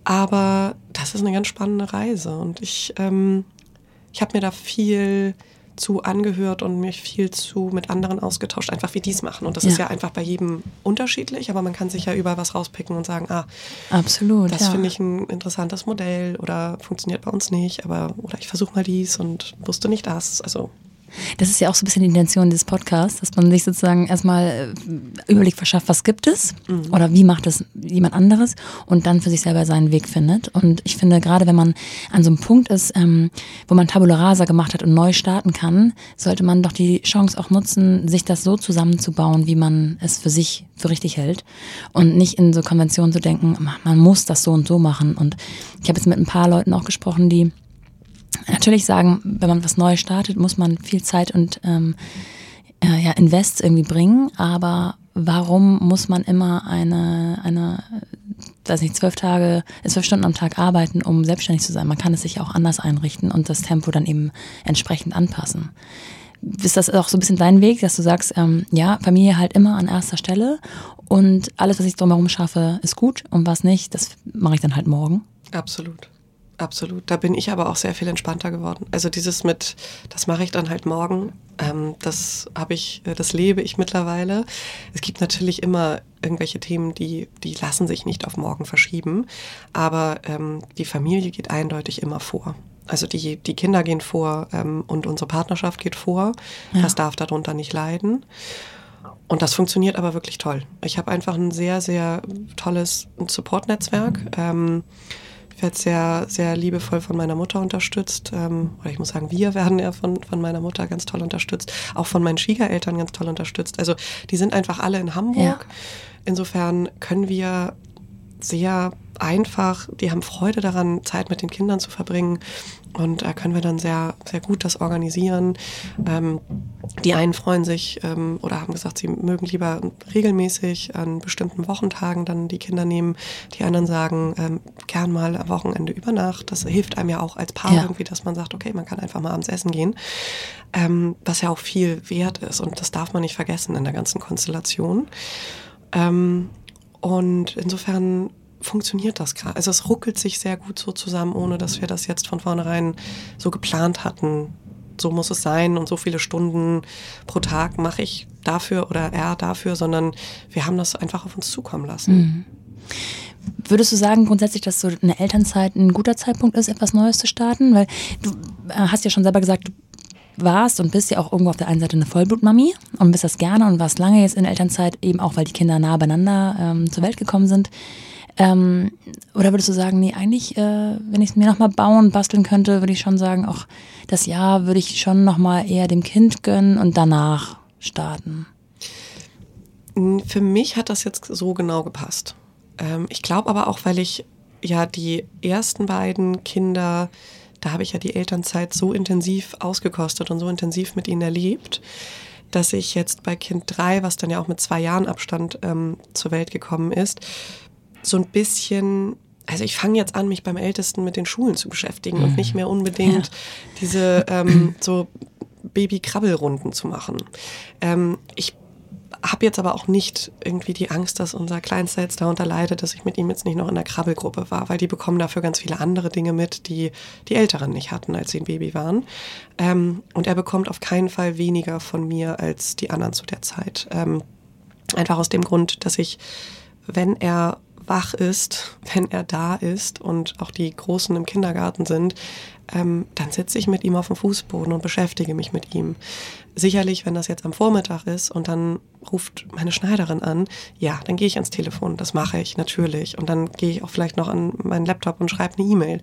Aber das ist eine ganz spannende Reise und ich, ähm, ich habe mir da viel zu angehört und mich viel zu mit anderen ausgetauscht, einfach wie die es machen. Und das ja. ist ja einfach bei jedem unterschiedlich, aber man kann sich ja überall was rauspicken und sagen, ah, absolut. Das ja. finde ich ein interessantes Modell oder funktioniert bei uns nicht, aber oder ich versuche mal dies und wusste nicht das. Also das ist ja auch so ein bisschen die Intention des Podcasts, dass man sich sozusagen erstmal äh, Überblick verschafft, was gibt es mhm. oder wie macht es jemand anderes und dann für sich selber seinen Weg findet. Und ich finde, gerade wenn man an so einem Punkt ist, ähm, wo man Tabula Rasa gemacht hat und neu starten kann, sollte man doch die Chance auch nutzen, sich das so zusammenzubauen, wie man es für sich für richtig hält und nicht in so Konventionen zu denken, man muss das so und so machen. Und ich habe jetzt mit ein paar Leuten auch gesprochen, die natürlich sagen, wenn man was Neues startet, muss man viel Zeit und ähm, äh, ja, Invest irgendwie bringen, aber warum muss man immer eine, eine, weiß nicht, zwölf Tage, zwölf Stunden am Tag arbeiten, um selbstständig zu sein? Man kann es sich auch anders einrichten und das Tempo dann eben entsprechend anpassen. Ist das auch so ein bisschen dein Weg, dass du sagst, ähm, ja, Familie halt immer an erster Stelle und alles, was ich drumherum schaffe, ist gut und was nicht, das mache ich dann halt morgen? Absolut. Absolut. Da bin ich aber auch sehr viel entspannter geworden. Also dieses mit, das mache ich dann halt morgen, ähm, das habe ich, äh, das lebe ich mittlerweile. Es gibt natürlich immer irgendwelche Themen, die, die lassen sich nicht auf morgen verschieben. Aber ähm, die Familie geht eindeutig immer vor. Also die, die Kinder gehen vor ähm, und unsere Partnerschaft geht vor. Ja. Das darf darunter nicht leiden. Und das funktioniert aber wirklich toll. Ich habe einfach ein sehr, sehr tolles Support-Netzwerk. Ähm, ich werde sehr, sehr liebevoll von meiner Mutter unterstützt. Ähm, oder ich muss sagen, wir werden ja von, von meiner Mutter ganz toll unterstützt. Auch von meinen Schwiegereltern ganz toll unterstützt. Also die sind einfach alle in Hamburg. Ja. Insofern können wir sehr einfach, die haben Freude daran, Zeit mit den Kindern zu verbringen. Und da können wir dann sehr, sehr gut das organisieren. Ähm, die einen freuen sich ähm, oder haben gesagt, sie mögen lieber regelmäßig an bestimmten Wochentagen dann die Kinder nehmen. Die anderen sagen, ähm, gern mal am Wochenende über Nacht. Das hilft einem ja auch als Paar ja. irgendwie, dass man sagt, okay, man kann einfach mal abends essen gehen. Ähm, was ja auch viel wert ist. Und das darf man nicht vergessen in der ganzen Konstellation. Ähm, und insofern funktioniert das gerade. Also es ruckelt sich sehr gut so zusammen, ohne dass wir das jetzt von vornherein so geplant hatten. So muss es sein und so viele Stunden pro Tag mache ich dafür oder er dafür, sondern wir haben das einfach auf uns zukommen lassen. Mhm. Würdest du sagen grundsätzlich, dass so eine Elternzeit ein guter Zeitpunkt ist, etwas Neues zu starten? Weil du äh, hast ja schon selber gesagt, du warst und bist ja auch irgendwo auf der einen Seite eine Vollblutmami und bist das gerne und warst lange jetzt in Elternzeit, eben auch weil die Kinder nah beieinander ähm, zur Welt gekommen sind. Ähm, oder würdest du sagen, nee, eigentlich, äh, wenn ich es mir nochmal bauen, basteln könnte, würde ich schon sagen, auch das Jahr würde ich schon nochmal eher dem Kind gönnen und danach starten? Für mich hat das jetzt so genau gepasst. Ähm, ich glaube aber auch, weil ich ja die ersten beiden Kinder, da habe ich ja die Elternzeit so intensiv ausgekostet und so intensiv mit ihnen erlebt, dass ich jetzt bei Kind 3, was dann ja auch mit zwei Jahren Abstand ähm, zur Welt gekommen ist, so ein bisschen also ich fange jetzt an, mich beim Ältesten mit den Schulen zu beschäftigen mhm. und nicht mehr unbedingt ja. diese ähm, so Baby-Krabbelrunden zu machen. Ähm, ich habe jetzt aber auch nicht irgendwie die Angst, dass unser Kleinster jetzt darunter leidet, dass ich mit ihm jetzt nicht noch in der Krabbelgruppe war, weil die bekommen dafür ganz viele andere Dinge mit, die die Älteren nicht hatten, als sie ein Baby waren. Ähm, und er bekommt auf keinen Fall weniger von mir als die anderen zu der Zeit. Ähm, einfach aus dem Grund, dass ich, wenn er wach ist, wenn er da ist und auch die Großen im Kindergarten sind, ähm, dann sitze ich mit ihm auf dem Fußboden und beschäftige mich mit ihm. Sicherlich, wenn das jetzt am Vormittag ist und dann ruft meine Schneiderin an, ja, dann gehe ich ans Telefon. Das mache ich natürlich. Und dann gehe ich auch vielleicht noch an meinen Laptop und schreibe eine E-Mail.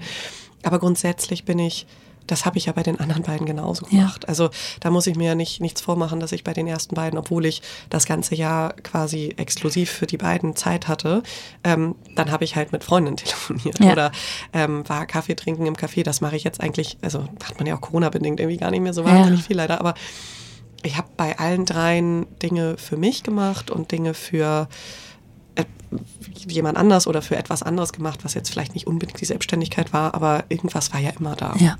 Aber grundsätzlich bin ich das habe ich ja bei den anderen beiden genauso gemacht. Ja. Also da muss ich mir ja nicht, nichts vormachen, dass ich bei den ersten beiden, obwohl ich das ganze Jahr quasi exklusiv für die beiden Zeit hatte, ähm, dann habe ich halt mit Freundinnen telefoniert ja. oder ähm, war Kaffee trinken im Café. Das mache ich jetzt eigentlich, also hat man ja auch Corona-bedingt irgendwie gar nicht mehr so wahnsinnig ja. viel leider, aber ich habe bei allen dreien Dinge für mich gemacht und Dinge für jemand anders oder für etwas anderes gemacht, was jetzt vielleicht nicht unbedingt die Selbstständigkeit war, aber irgendwas war ja immer da. Ja.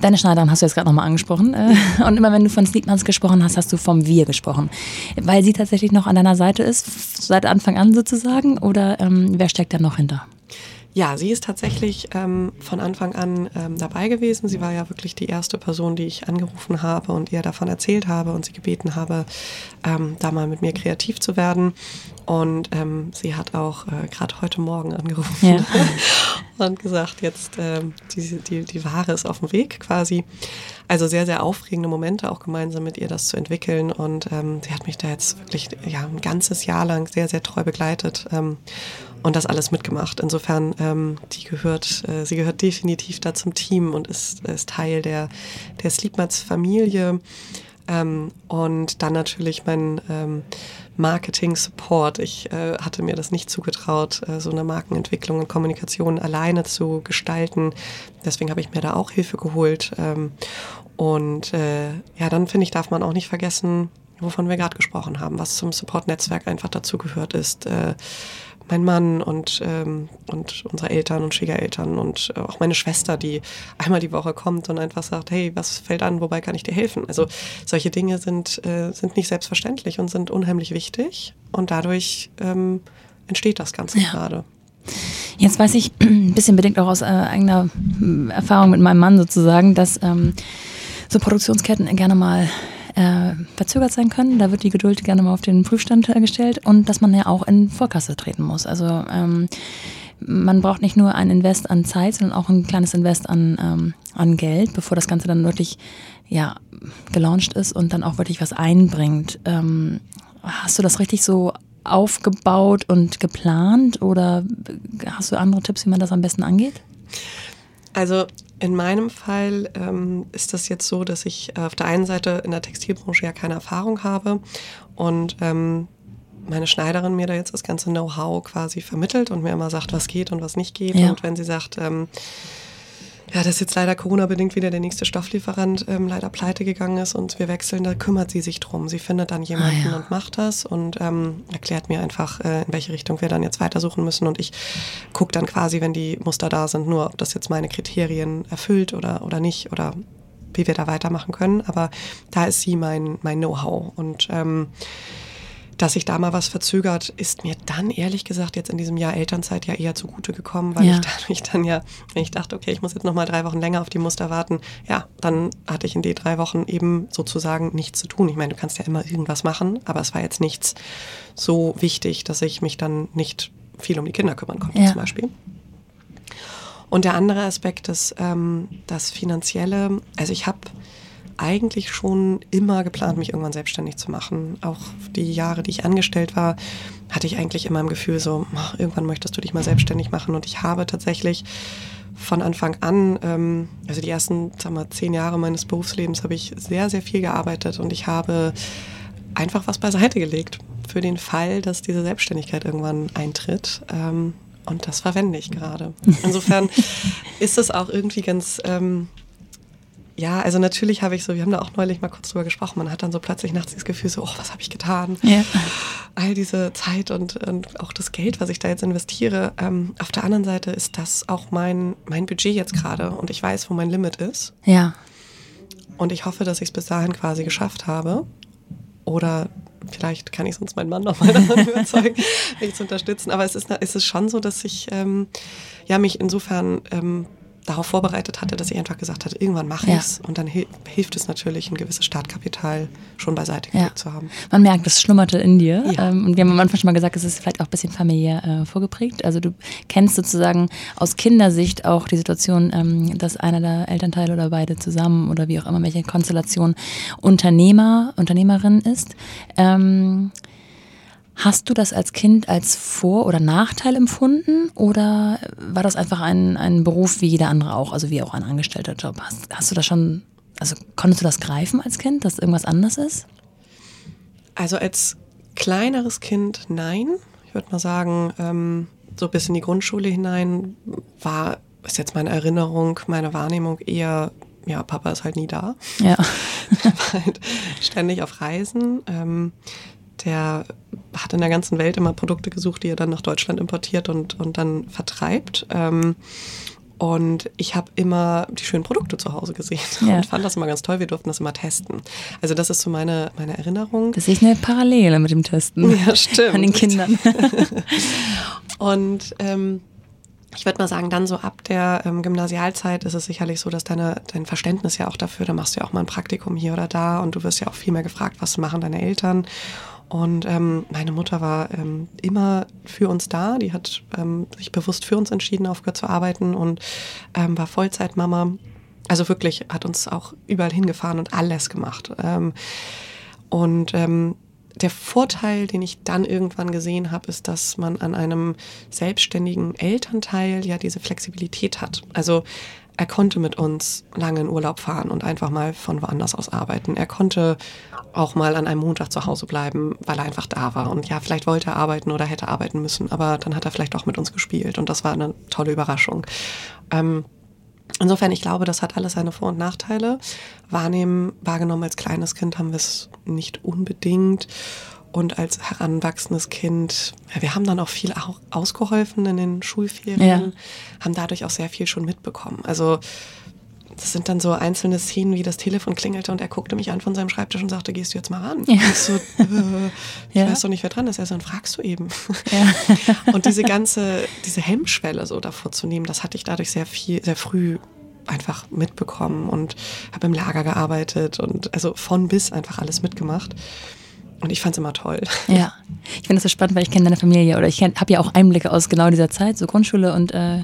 Deine Schneiderin hast du jetzt gerade nochmal angesprochen. Äh, und immer wenn du von Sneakmans gesprochen hast, hast du vom Wir gesprochen. Weil sie tatsächlich noch an deiner Seite ist, seit Anfang an sozusagen? Oder ähm, wer steckt da noch hinter? Ja, sie ist tatsächlich ähm, von Anfang an ähm, dabei gewesen. Sie war ja wirklich die erste Person, die ich angerufen habe und ihr davon erzählt habe und sie gebeten habe, ähm, da mal mit mir kreativ zu werden. Und ähm, sie hat auch äh, gerade heute Morgen angerufen ja. und gesagt, jetzt ähm, die, die, die Ware ist auf dem Weg quasi. Also sehr, sehr aufregende Momente, auch gemeinsam mit ihr das zu entwickeln. Und ähm, sie hat mich da jetzt wirklich ja, ein ganzes Jahr lang sehr, sehr treu begleitet und das alles mitgemacht. Insofern, ähm, die gehört, äh, sie gehört definitiv da zum Team und ist, ist Teil der, der Sleepmats Familie. Ähm, und dann natürlich mein ähm, Marketing-Support. Ich äh, hatte mir das nicht zugetraut, äh, so eine Markenentwicklung und Kommunikation alleine zu gestalten. Deswegen habe ich mir da auch Hilfe geholt. Ähm, und äh, ja, dann finde ich, darf man auch nicht vergessen, wovon wir gerade gesprochen haben, was zum Support-Netzwerk einfach dazu gehört ist. Äh, mein Mann und, ähm, und unsere Eltern und Schwiegereltern und äh, auch meine Schwester, die einmal die Woche kommt und einfach sagt, hey, was fällt an, wobei kann ich dir helfen? Also solche Dinge sind, äh, sind nicht selbstverständlich und sind unheimlich wichtig und dadurch ähm, entsteht das Ganze ja. gerade. Jetzt weiß ich ein bisschen bedingt auch aus äh, eigener hm, Erfahrung mit meinem Mann sozusagen, dass ähm, so Produktionsketten gerne mal äh, verzögert sein können. Da wird die Geduld gerne mal auf den Prüfstand äh, gestellt und dass man ja auch in Vorkasse treten muss. Also ähm, man braucht nicht nur ein Invest an Zeit, sondern auch ein kleines Invest an, ähm, an Geld, bevor das Ganze dann wirklich ja, gelauncht ist und dann auch wirklich was einbringt. Ähm, hast du das richtig so aufgebaut und geplant oder hast du andere Tipps, wie man das am besten angeht? Also in meinem Fall ähm, ist das jetzt so, dass ich auf der einen Seite in der Textilbranche ja keine Erfahrung habe und ähm, meine Schneiderin mir da jetzt das ganze Know-how quasi vermittelt und mir immer sagt, was geht und was nicht geht. Ja. Und wenn sie sagt, ähm, ja, dass jetzt leider Corona-bedingt wieder der nächste Stofflieferant ähm, leider pleite gegangen ist und wir wechseln, da kümmert sie sich drum. Sie findet dann jemanden ah, ja. und macht das und ähm, erklärt mir einfach, äh, in welche Richtung wir dann jetzt weitersuchen müssen. Und ich gucke dann quasi, wenn die Muster da sind, nur, ob das jetzt meine Kriterien erfüllt oder, oder nicht oder wie wir da weitermachen können. Aber da ist sie mein, mein Know-how. Und ähm, dass sich da mal was verzögert, ist mir dann ehrlich gesagt jetzt in diesem Jahr Elternzeit ja eher zugute gekommen, weil ja. ich dadurch dann ja, wenn ich dachte, okay, ich muss jetzt noch mal drei Wochen länger auf die Muster warten, ja, dann hatte ich in den drei Wochen eben sozusagen nichts zu tun. Ich meine, du kannst ja immer irgendwas machen, aber es war jetzt nichts so wichtig, dass ich mich dann nicht viel um die Kinder kümmern konnte ja. zum Beispiel. Und der andere Aspekt ist ähm, das Finanzielle. Also ich habe eigentlich schon immer geplant, mich irgendwann selbstständig zu machen. Auch die Jahre, die ich angestellt war, hatte ich eigentlich immer im Gefühl so, irgendwann möchtest du dich mal selbstständig machen. Und ich habe tatsächlich von Anfang an, ähm, also die ersten, sagen wir, zehn Jahre meines Berufslebens, habe ich sehr, sehr viel gearbeitet und ich habe einfach was beiseite gelegt für den Fall, dass diese Selbstständigkeit irgendwann eintritt. Ähm, und das verwende ich gerade. Insofern ist es auch irgendwie ganz ähm, ja, also natürlich habe ich so, wir haben da auch neulich mal kurz drüber gesprochen, man hat dann so plötzlich nachts das Gefühl so, oh, was habe ich getan? Ja. All diese Zeit und, und, auch das Geld, was ich da jetzt investiere. Ähm, auf der anderen Seite ist das auch mein, mein Budget jetzt gerade und ich weiß, wo mein Limit ist. Ja. Und ich hoffe, dass ich es bis dahin quasi geschafft habe. Oder vielleicht kann ich sonst meinen Mann nochmal davon überzeugen, mich zu unterstützen. Aber es ist, es ist schon so, dass ich ähm, ja, mich insofern ähm, darauf vorbereitet hatte, dass ich einfach gesagt hatte, irgendwann mache ich es. Und dann hi hilft es natürlich, ein gewisses Startkapital schon beiseite ja. zu haben. Man merkt, das schlummerte in dir. Ja. Ähm, und wir haben am Anfang schon mal gesagt, es ist vielleicht auch ein bisschen familiär äh, vorgeprägt. Also du kennst sozusagen aus Kindersicht auch die Situation, ähm, dass einer der Elternteile oder beide zusammen oder wie auch immer, welche Konstellation Unternehmer, Unternehmerin ist. Ähm, Hast du das als Kind als Vor- oder Nachteil empfunden oder war das einfach ein, ein Beruf wie jeder andere auch, also wie auch ein angestellter Job? Hast, hast du das schon, also konntest du das greifen als Kind, dass irgendwas anders ist? Also als kleineres Kind nein. Ich würde mal sagen, ähm, so bis in die Grundschule hinein war, ist jetzt meine Erinnerung, meine Wahrnehmung eher, ja, Papa ist halt nie da. Ja. halt ständig auf Reisen. Ähm, der hat in der ganzen Welt immer Produkte gesucht, die er dann nach Deutschland importiert und, und dann vertreibt. Ähm, und ich habe immer die schönen Produkte zu Hause gesehen ja. und fand das immer ganz toll. Wir durften das immer testen. Also das ist so meine, meine Erinnerung. Das ist eine Parallele mit dem Testen. Ja, stimmt. An den Kindern. und ähm, ich würde mal sagen, dann so ab der ähm, Gymnasialzeit ist es sicherlich so, dass deine, dein Verständnis ja auch dafür, da machst du ja auch mal ein Praktikum hier oder da und du wirst ja auch viel mehr gefragt, was machen deine Eltern. Und ähm, meine Mutter war ähm, immer für uns da. Die hat ähm, sich bewusst für uns entschieden, aufgehört zu arbeiten und ähm, war Vollzeitmama. Also wirklich hat uns auch überall hingefahren und alles gemacht. Ähm, und ähm, der Vorteil, den ich dann irgendwann gesehen habe, ist, dass man an einem selbstständigen Elternteil ja diese Flexibilität hat. Also er konnte mit uns lange in Urlaub fahren und einfach mal von woanders aus arbeiten. Er konnte auch mal an einem Montag zu Hause bleiben, weil er einfach da war. Und ja, vielleicht wollte er arbeiten oder hätte arbeiten müssen, aber dann hat er vielleicht auch mit uns gespielt und das war eine tolle Überraschung. Ähm, insofern, ich glaube, das hat alles seine Vor- und Nachteile. Wahrnehmen, wahrgenommen als kleines Kind haben wir es nicht unbedingt. Und als heranwachsendes Kind, ja, wir haben dann auch viel auch ausgeholfen in den Schulferien, ja. haben dadurch auch sehr viel schon mitbekommen. Also das sind dann so einzelne Szenen, wie das Telefon klingelte und er guckte mich an von seinem Schreibtisch und sagte, gehst du jetzt mal ran? Ja. Ich so, äh, ich ja. weiß doch nicht, wer dran ist. Er so, dann fragst du eben. Ja. und diese ganze, diese Hemmschwelle so davor zu nehmen, das hatte ich dadurch sehr viel, sehr früh einfach mitbekommen und habe im Lager gearbeitet und also von bis einfach alles mitgemacht. Und ich fand es immer toll. Ja, ich finde das so spannend, weil ich kenne deine Familie oder ich habe ja auch Einblicke aus genau dieser Zeit, so Grundschule und äh,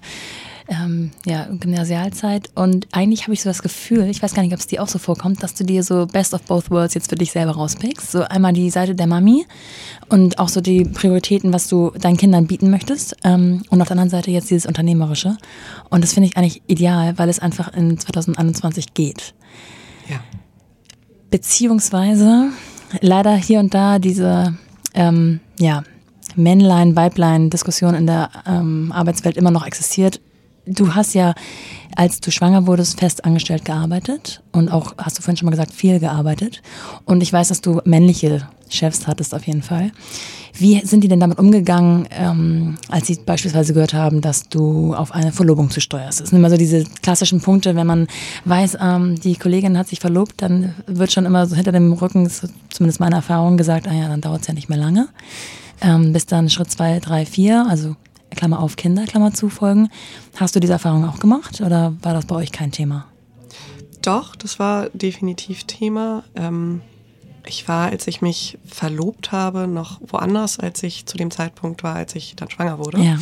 ähm, ja, Gymnasialzeit. Und eigentlich habe ich so das Gefühl, ich weiß gar nicht, ob es dir auch so vorkommt, dass du dir so Best of Both Worlds jetzt für dich selber rauspickst. So einmal die Seite der Mami und auch so die Prioritäten, was du deinen Kindern bieten möchtest. Ähm, und auf der anderen Seite jetzt dieses Unternehmerische. Und das finde ich eigentlich ideal, weil es einfach in 2021 geht. Ja. Beziehungsweise leider hier und da diese, ähm, ja, Männlein-Weiblein-Diskussion in der ähm, Arbeitswelt immer noch existiert. Du hast ja, als du schwanger wurdest, fest angestellt gearbeitet und auch, hast du vorhin schon mal gesagt, viel gearbeitet. Und ich weiß, dass du männliche Chefs hattest auf jeden Fall. Wie sind die denn damit umgegangen, ähm, als sie beispielsweise gehört haben, dass du auf eine Verlobung zu steuerst? Das sind immer so diese klassischen Punkte, wenn man weiß, ähm, die Kollegin hat sich verlobt, dann wird schon immer so hinter dem Rücken, zumindest meine Erfahrung, gesagt, ah ja, dann dauert es ja nicht mehr lange. Ähm, bis dann Schritt zwei, drei, vier, also Klammer auf Kinder, Klammer zu folgen. Hast du diese Erfahrung auch gemacht oder war das bei euch kein Thema? Doch, das war definitiv Thema. Ähm, ich war, als ich mich verlobt habe, noch woanders, als ich zu dem Zeitpunkt war, als ich dann schwanger wurde. Ja.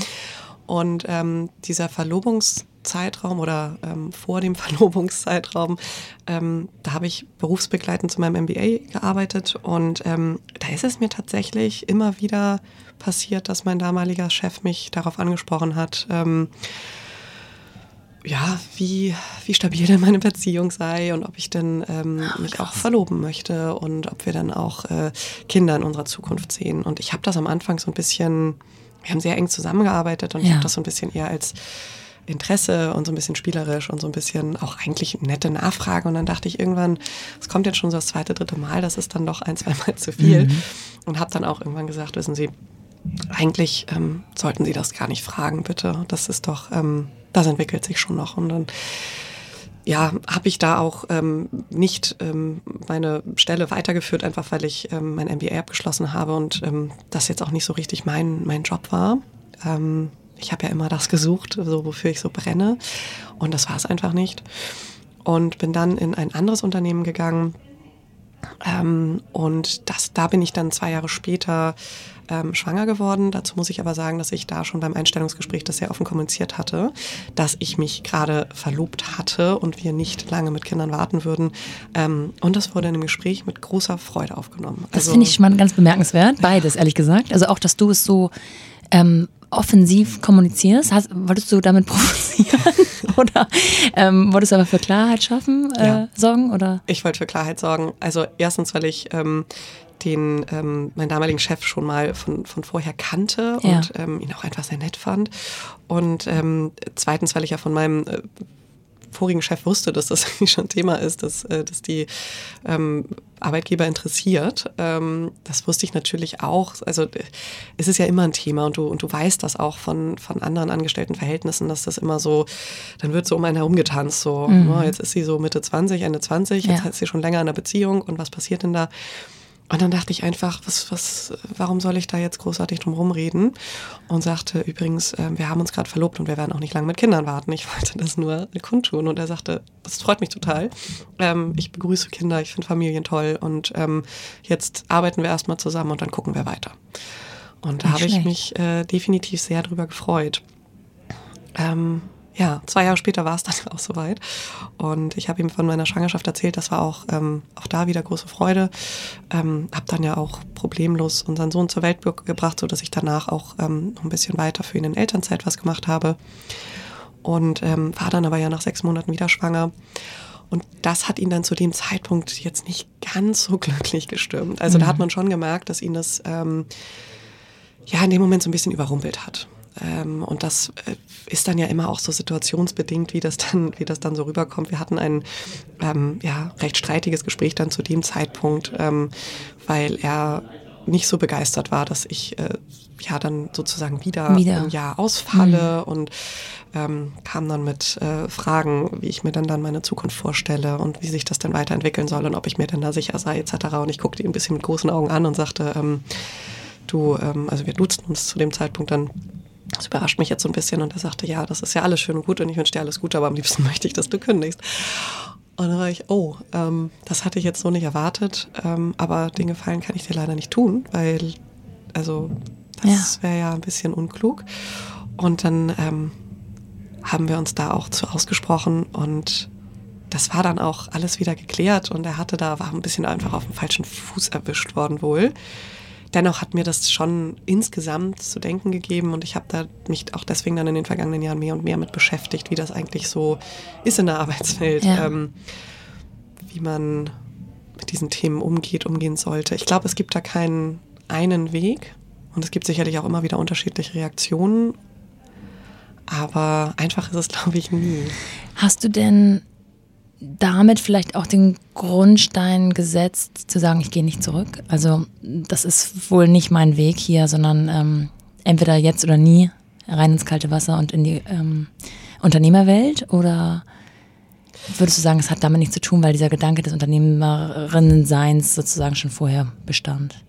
Und ähm, dieser Verlobungszeitraum oder ähm, vor dem Verlobungszeitraum, ähm, da habe ich berufsbegleitend zu meinem MBA gearbeitet und ähm, da ist es mir tatsächlich immer wieder passiert, dass mein damaliger Chef mich darauf angesprochen hat, ähm, ja, wie, wie stabil denn meine Beziehung sei und ob ich denn ähm, Ach, mich auch verloben möchte und ob wir dann auch äh, Kinder in unserer Zukunft sehen. Und ich habe das am Anfang so ein bisschen, wir haben sehr eng zusammengearbeitet und ja. ich habe das so ein bisschen eher als Interesse und so ein bisschen spielerisch und so ein bisschen auch eigentlich nette Nachfrage. Und dann dachte ich irgendwann, es kommt jetzt schon so das zweite, dritte Mal, das ist dann doch ein, zwei Mal zu viel. Mhm. Und habe dann auch irgendwann gesagt, wissen Sie, eigentlich ähm, sollten Sie das gar nicht fragen, bitte. Das ist doch, ähm, das entwickelt sich schon noch. Und dann ja, habe ich da auch ähm, nicht ähm, meine Stelle weitergeführt, einfach weil ich ähm, mein MBA abgeschlossen habe und ähm, das jetzt auch nicht so richtig mein, mein Job war. Ähm, ich habe ja immer das gesucht, so wofür ich so brenne und das war es einfach nicht. Und bin dann in ein anderes Unternehmen gegangen, ähm, und das, da bin ich dann zwei Jahre später ähm, schwanger geworden. Dazu muss ich aber sagen, dass ich da schon beim Einstellungsgespräch das sehr offen kommuniziert hatte, dass ich mich gerade verlobt hatte und wir nicht lange mit Kindern warten würden. Ähm, und das wurde in einem Gespräch mit großer Freude aufgenommen. Das also, finde ich schon mal ganz bemerkenswert, beides ehrlich gesagt. Also auch, dass du es so ähm, offensiv kommunizierst? Hast, wolltest du damit provozieren? oder ähm, wolltest du aber für Klarheit schaffen, äh, ja. sorgen? Oder? Ich wollte für Klarheit sorgen. Also erstens, weil ich ähm, den ähm, meinen damaligen Chef schon mal von, von vorher kannte ja. und ähm, ihn auch einfach sehr nett fand. Und ähm, zweitens, weil ich ja von meinem äh, vorigen Chef wusste, dass das eigentlich schon Thema ist, dass, äh, dass die ähm, Arbeitgeber interessiert. Ähm, das wusste ich natürlich auch. Also es ist ja immer ein Thema und du, und du weißt das auch von, von anderen Angestelltenverhältnissen, dass das immer so, dann wird so um einen herum getanzt. So, mhm. oh, jetzt ist sie so Mitte 20, Ende 20, jetzt ja. ist sie schon länger in der Beziehung und was passiert denn da? Und dann dachte ich einfach, was, was, warum soll ich da jetzt großartig drum rumreden? Und sagte übrigens, äh, wir haben uns gerade verlobt und wir werden auch nicht lange mit Kindern warten. Ich wollte das nur kundtun. Und er sagte, das freut mich total. Ähm, ich begrüße Kinder, ich finde Familien toll und ähm, jetzt arbeiten wir erstmal zusammen und dann gucken wir weiter. Und da habe ich mich äh, definitiv sehr drüber gefreut. Ähm, ja, zwei Jahre später war es dann auch soweit. Und ich habe ihm von meiner Schwangerschaft erzählt. Das war auch, ähm, auch da wieder große Freude. Ähm, habe dann ja auch problemlos unseren Sohn zur Welt gebracht, sodass ich danach auch ähm, noch ein bisschen weiter für ihn in Elternzeit was gemacht habe. Und ähm, war dann aber ja nach sechs Monaten wieder schwanger. Und das hat ihn dann zu dem Zeitpunkt jetzt nicht ganz so glücklich gestimmt. Also mhm. da hat man schon gemerkt, dass ihn das ähm, ja in dem Moment so ein bisschen überrumpelt hat. Ähm, und das äh, ist dann ja immer auch so situationsbedingt, wie das dann, wie das dann so rüberkommt. Wir hatten ein ähm, ja, recht streitiges Gespräch dann zu dem Zeitpunkt, ähm, weil er nicht so begeistert war, dass ich äh, ja dann sozusagen wieder, wieder. ein Jahr ausfalle mhm. und ähm, kam dann mit äh, Fragen, wie ich mir dann dann meine Zukunft vorstelle und wie sich das dann weiterentwickeln soll und ob ich mir denn da sicher sei etc. Und ich guckte ihn ein bisschen mit großen Augen an und sagte, ähm, du, ähm, also wir duzen uns zu dem Zeitpunkt dann das überrascht mich jetzt so ein bisschen. Und er sagte, ja, das ist ja alles schön und gut und ich wünsche dir alles Gute, aber am liebsten möchte ich, dass du kündigst. Und dann war ich, oh, ähm, das hatte ich jetzt so nicht erwartet, ähm, aber den Gefallen kann ich dir leider nicht tun, weil, also, das ja. wäre ja ein bisschen unklug. Und dann ähm, haben wir uns da auch zu ausgesprochen und das war dann auch alles wieder geklärt und er hatte da, war ein bisschen einfach auf dem falschen Fuß erwischt worden wohl dennoch hat mir das schon insgesamt zu denken gegeben und ich habe da mich auch deswegen dann in den vergangenen Jahren mehr und mehr mit beschäftigt, wie das eigentlich so ist in der Arbeitswelt, ja. ähm, wie man mit diesen Themen umgeht, umgehen sollte. Ich glaube, es gibt da keinen einen Weg und es gibt sicherlich auch immer wieder unterschiedliche Reaktionen, aber einfach ist es, glaube ich, nie. Hast du denn damit vielleicht auch den Grundstein gesetzt, zu sagen, ich gehe nicht zurück. Also das ist wohl nicht mein Weg hier, sondern ähm, entweder jetzt oder nie rein ins kalte Wasser und in die ähm, Unternehmerwelt oder würdest du sagen, es hat damit nichts zu tun, weil dieser Gedanke des Unternehmerinnenseins sozusagen schon vorher bestand?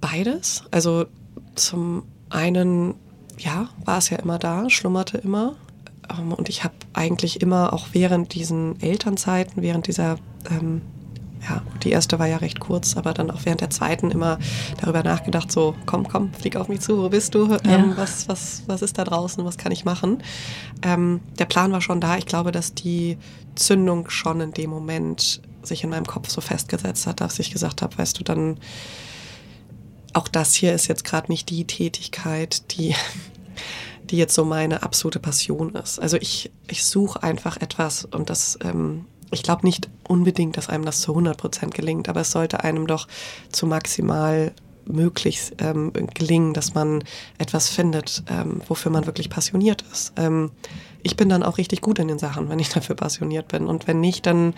Beides. Also zum einen, ja, war es ja immer da, schlummerte immer. Ähm, und ich habe eigentlich immer auch während diesen Elternzeiten, während dieser, ähm, ja, die erste war ja recht kurz, aber dann auch während der zweiten immer darüber nachgedacht, so, komm, komm, flieg auf mich zu, wo bist du? Ähm, ja. was, was, was ist da draußen? Was kann ich machen? Ähm, der Plan war schon da. Ich glaube, dass die Zündung schon in dem Moment sich in meinem Kopf so festgesetzt hat, dass ich gesagt habe, weißt du, dann auch das hier ist jetzt gerade nicht die Tätigkeit, die die jetzt so meine absolute Passion ist. Also ich, ich suche einfach etwas und das, ähm, ich glaube nicht unbedingt, dass einem das zu 100 Prozent gelingt, aber es sollte einem doch zu maximal möglich ähm, gelingen, dass man etwas findet, ähm, wofür man wirklich passioniert ist. Ähm, ich bin dann auch richtig gut in den Sachen, wenn ich dafür passioniert bin. Und wenn nicht, dann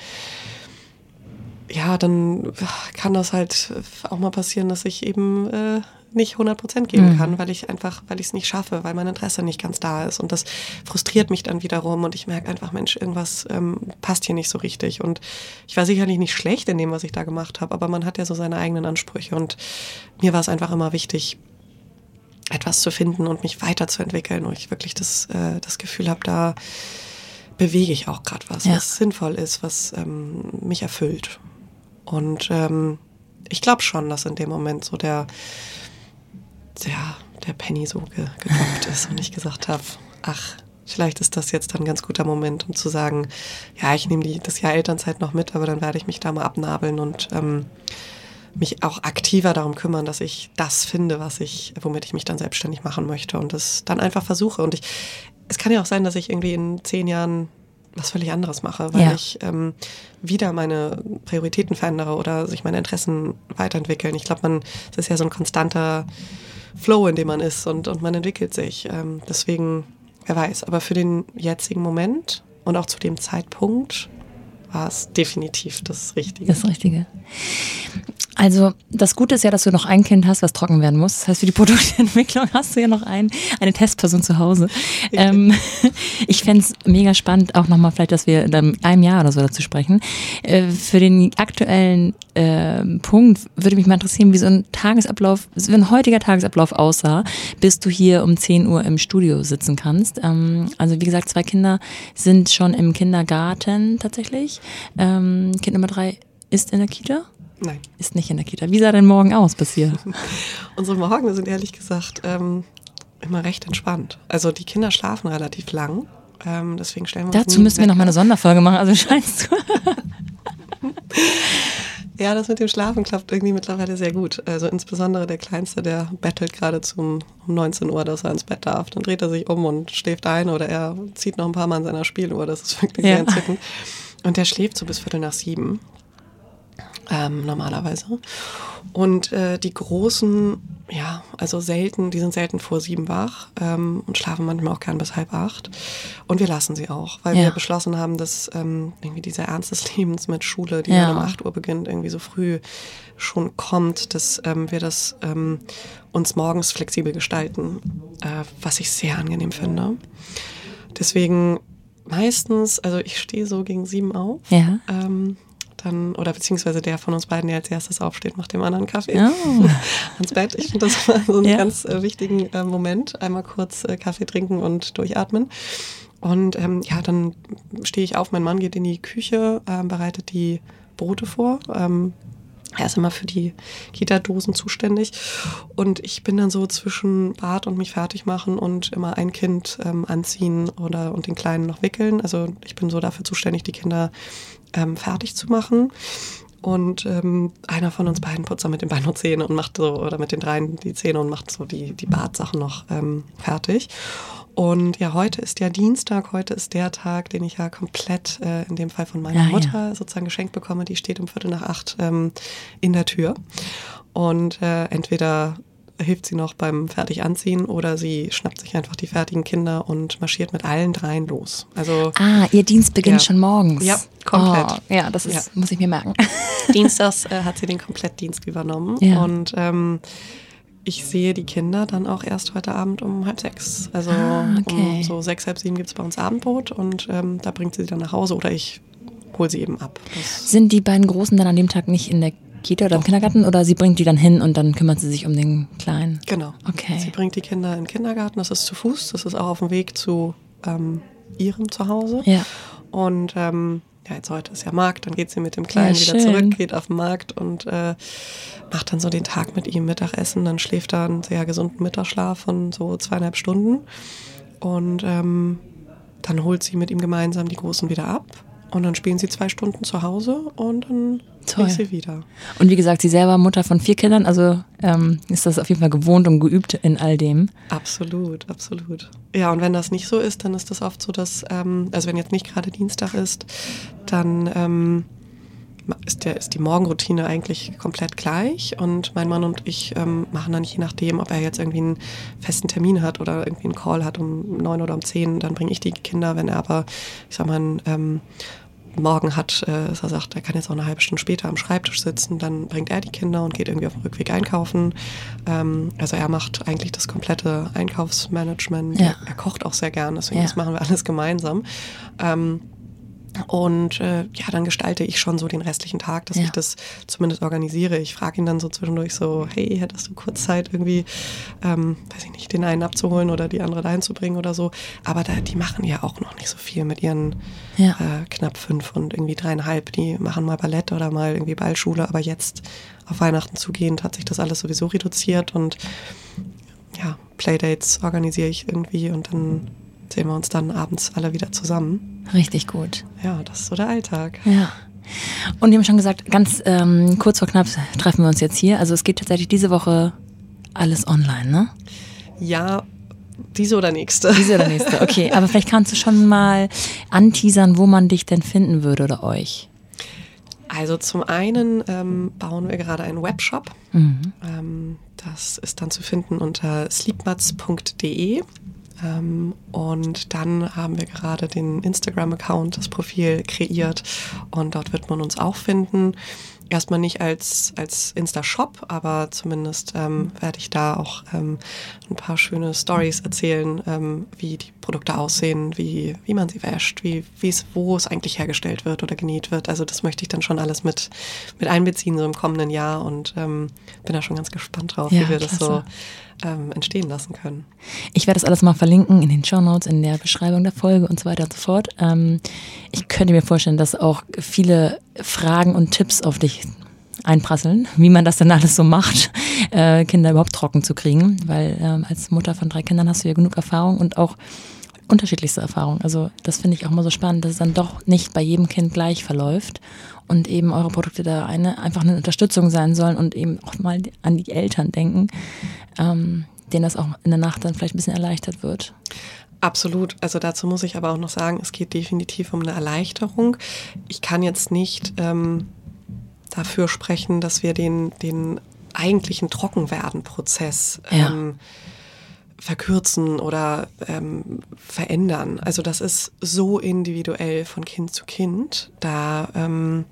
ja, dann kann das halt auch mal passieren, dass ich eben äh, nicht 100 Prozent geben mhm. kann, weil ich einfach, weil ich es nicht schaffe, weil mein Interesse nicht ganz da ist. Und das frustriert mich dann wiederum und ich merke einfach, Mensch, irgendwas ähm, passt hier nicht so richtig. Und ich war sicherlich nicht schlecht in dem, was ich da gemacht habe, aber man hat ja so seine eigenen Ansprüche. Und mir war es einfach immer wichtig, etwas zu finden und mich weiterzuentwickeln, wo ich wirklich das, äh, das Gefühl habe, da bewege ich auch gerade was, ja. was sinnvoll ist, was ähm, mich erfüllt. Und ähm, ich glaube schon, dass in dem Moment so der, der, der Penny so ge gedroppt ist und ich gesagt habe, ach, vielleicht ist das jetzt ein ganz guter Moment, um zu sagen, ja, ich nehme das Jahr Elternzeit noch mit, aber dann werde ich mich da mal abnabeln und ähm, mich auch aktiver darum kümmern, dass ich das finde, was ich, womit ich mich dann selbstständig machen möchte und das dann einfach versuche. Und ich, es kann ja auch sein, dass ich irgendwie in zehn Jahren was völlig anderes mache, weil ja. ich ähm, wieder meine Prioritäten verändere oder sich meine Interessen weiterentwickeln. Ich glaube, man, es ist ja so ein konstanter Flow, in dem man ist und, und man entwickelt sich. Ähm, deswegen, wer weiß. Aber für den jetzigen Moment und auch zu dem Zeitpunkt war es definitiv das Richtige. Das Richtige. Also das Gute ist ja, dass du noch ein Kind hast, was trocken werden muss. Das heißt, für die Produktentwicklung hast du ja noch ein, eine Testperson zu Hause. Ähm, ich fände es mega spannend, auch nochmal vielleicht, dass wir in einem Jahr oder so dazu sprechen. Äh, für den aktuellen äh, Punkt würde mich mal interessieren, wie so ein Tagesablauf, wie ein heutiger Tagesablauf aussah, bis du hier um 10 Uhr im Studio sitzen kannst. Ähm, also wie gesagt, zwei Kinder sind schon im Kindergarten tatsächlich. Ähm, kind Nummer drei ist in der Kita. Nein. Ist nicht in der Kita. Wie sah dein Morgen aus bis hier? Unsere Morgen sind ehrlich gesagt ähm, immer recht entspannt. Also die Kinder schlafen relativ lang. Ähm, deswegen stellen wir Dazu müssen wir noch mal eine Sonderfolge machen. Also scheinst du. Ja, das mit dem Schlafen klappt irgendwie mittlerweile sehr gut. Also insbesondere der Kleinste, der bettelt gerade zum um 19 Uhr, dass er ins Bett darf. Dann dreht er sich um und schläft ein oder er zieht noch ein paar Mal an seiner Spieluhr. Das ist wirklich ja. sehr entzückend. Und der schläft so bis Viertel nach sieben ähm, normalerweise. Und äh, die Großen, ja, also selten, die sind selten vor sieben wach ähm, und schlafen manchmal auch gern bis halb acht. Und wir lassen sie auch, weil ja. wir beschlossen haben, dass ähm, irgendwie dieser Ernst des Lebens mit Schule, die ja. dann um acht Uhr beginnt, irgendwie so früh schon kommt, dass ähm, wir das ähm, uns morgens flexibel gestalten, äh, was ich sehr angenehm finde. Deswegen meistens, also ich stehe so gegen sieben auf. Ja. Ähm, dann, oder beziehungsweise der von uns beiden, der als erstes aufsteht, macht dem anderen Kaffee oh. ans Bett. Ich finde das so einen ja. ganz äh, wichtigen äh, Moment. Einmal kurz äh, Kaffee trinken und durchatmen. Und ähm, ja, dann stehe ich auf, mein Mann geht in die Küche, ähm, bereitet die Brote vor. Ähm, er ist immer für die Kita-Dosen zuständig. Und ich bin dann so zwischen Bad und mich fertig machen und immer ein Kind ähm, anziehen oder und den Kleinen noch wickeln. Also ich bin so dafür zuständig, die Kinder ähm, fertig zu machen. Und ähm, einer von uns beiden putzt dann mit den Beinen und Zähne und macht so, oder mit den dreien die Zähne und macht so die, die Badsachen noch ähm, fertig. Und ja, heute ist ja Dienstag, heute ist der Tag, den ich ja komplett äh, in dem Fall von meiner ja, Mutter ja. sozusagen geschenkt bekomme. Die steht um Viertel nach acht ähm, in der Tür. Und äh, entweder hilft sie noch beim Fertiganziehen oder sie schnappt sich einfach die fertigen Kinder und marschiert mit allen dreien los. Also, ah, ihr Dienst beginnt ja. schon morgens. Ja, komplett. Oh, ja, das ist, ja. muss ich mir merken. Dienstags äh, hat sie den Komplettdienst übernommen ja. und ähm, ich sehe die Kinder dann auch erst heute Abend um halb sechs. Also ah, okay. um so sechs, halb sieben gibt es bei uns Abendbrot und ähm, da bringt sie dann nach Hause oder ich hole sie eben ab. Das Sind die beiden Großen dann an dem Tag nicht in der Kita oder im Kindergarten oder sie bringt die dann hin und dann kümmert sie sich um den Kleinen? Genau. Okay. Sie bringt die Kinder in den Kindergarten, das ist zu Fuß, das ist auch auf dem Weg zu ähm, ihrem Zuhause. Ja. Und ähm, ja, jetzt heute ist ja Markt, dann geht sie mit dem Kleinen ja, wieder zurück, geht auf den Markt und äh, macht dann so den Tag mit ihm Mittagessen. Dann schläft er einen sehr gesunden Mittagsschlaf von so zweieinhalb Stunden. Und ähm, dann holt sie mit ihm gemeinsam die Großen wieder ab. Und dann spielen sie zwei Stunden zu Hause und dann Toll. ich sie wieder. Und wie gesagt, sie selber Mutter von vier Kindern, also ähm, ist das auf jeden Fall gewohnt und geübt in all dem. Absolut, absolut. Ja, und wenn das nicht so ist, dann ist das oft so, dass, ähm, also wenn jetzt nicht gerade Dienstag ist, dann ähm, ist, der, ist die Morgenroutine eigentlich komplett gleich und mein Mann und ich ähm, machen dann je nachdem, ob er jetzt irgendwie einen festen Termin hat oder irgendwie einen Call hat um neun oder um zehn, dann bringe ich die Kinder. Wenn er aber, ich sag mal, einen ähm, morgen hat, äh, er sagt, er kann jetzt auch eine halbe Stunde später am Schreibtisch sitzen, dann bringt er die Kinder und geht irgendwie auf dem Rückweg einkaufen. Ähm, also er macht eigentlich das komplette Einkaufsmanagement. Ja. Er, er kocht auch sehr gern, deswegen Ja. das machen wir alles gemeinsam. Ähm, und äh, ja, dann gestalte ich schon so den restlichen Tag, dass Ja. ich das zumindest organisiere. Ich frage ihn dann so zwischendurch so, hey, hättest du kurz Zeit irgendwie, ähm, weiß ich nicht, den einen abzuholen oder die andere dahin zu bringen oder so. Aber da, die machen ja auch noch nicht so viel mit ihren Ja. äh, knapp fünf und irgendwie dreieinhalb. Die machen mal Ballett oder mal irgendwie Ballschule. Aber jetzt auf Weihnachten zugehend hat sich das alles sowieso reduziert und ja, Playdates organisiere ich irgendwie und dann sehen wir uns dann abends alle wieder zusammen. Richtig gut. Ja, das ist so der Alltag. Ja. Und wir haben schon gesagt, ganz ähm, kurz vor knapp treffen wir uns jetzt hier. Also es geht tatsächlich diese Woche alles online, ne? Ja, diese oder nächste. Diese oder nächste. Okay, aber vielleicht kannst du schon mal anteasern, wo man dich denn finden würde oder euch. Also zum einen ähm, bauen wir gerade einen Webshop. Mhm. Ähm, das ist dann zu finden unter sleepmats.de. Ähm, und dann haben wir gerade den Instagram-Account, das Profil kreiert und dort wird man uns auch finden. Erstmal nicht als, als Insta-Shop, aber zumindest ähm, werde ich da auch ähm, ein paar schöne Stories erzählen, ähm, wie die Produkte aussehen, wie, wie man sie wäscht, wie, wie es, wo es eigentlich hergestellt wird oder genäht wird. Also das möchte ich dann schon alles mit, mit einbeziehen, so im kommenden Jahr und ähm, bin da schon ganz gespannt drauf, Ja, wie wir das so klasse. Ähm, entstehen lassen können. Ich werde das alles mal verlinken in den Show Notes, in der Beschreibung der Folge und so weiter und so fort. Ähm, ich könnte mir vorstellen, dass auch viele Fragen und Tipps auf dich einprasseln, wie man das denn alles so macht, äh, Kinder überhaupt trocken zu kriegen, weil ähm, als Mutter von drei Kindern hast du ja genug Erfahrung und auch unterschiedlichste Erfahrungen. Also das finde ich auch mal so spannend, dass es dann doch nicht bei jedem Kind gleich verläuft und eben eure Produkte da eine einfach eine Unterstützung sein sollen und eben auch mal an die Eltern denken, ähm, denen das auch in der Nacht dann vielleicht ein bisschen erleichtert wird. Absolut. Also dazu muss ich aber auch noch sagen, es geht definitiv um eine Erleichterung. Ich kann jetzt nicht ähm, dafür sprechen, dass wir den, den eigentlichen Trockenwerden-Prozess Ja. ähm, verkürzen oder ähm, verändern. Also das ist so individuell von Kind zu Kind. Da ähm,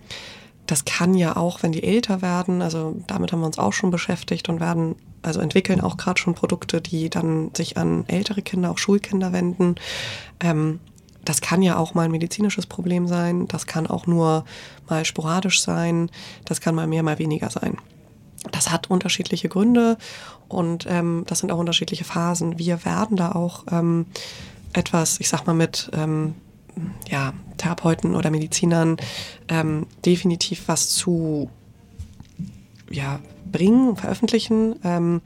das kann ja auch, wenn die älter werden, also damit haben wir uns auch schon beschäftigt und werden, also entwickeln auch gerade schon Produkte, die dann sich an ältere Kinder, auch Schulkinder wenden. Ähm, das kann ja auch mal ein medizinisches Problem sein, das kann auch nur mal sporadisch sein, das kann mal mehr, mal weniger sein. Das hat unterschiedliche Gründe und ähm, das sind auch unterschiedliche Phasen. Wir werden da auch ähm, etwas, ich sag mal, mit ähm, ja, Therapeuten oder Medizinern ähm, definitiv was zu ja, bringen, veröffentlichen. Ähm,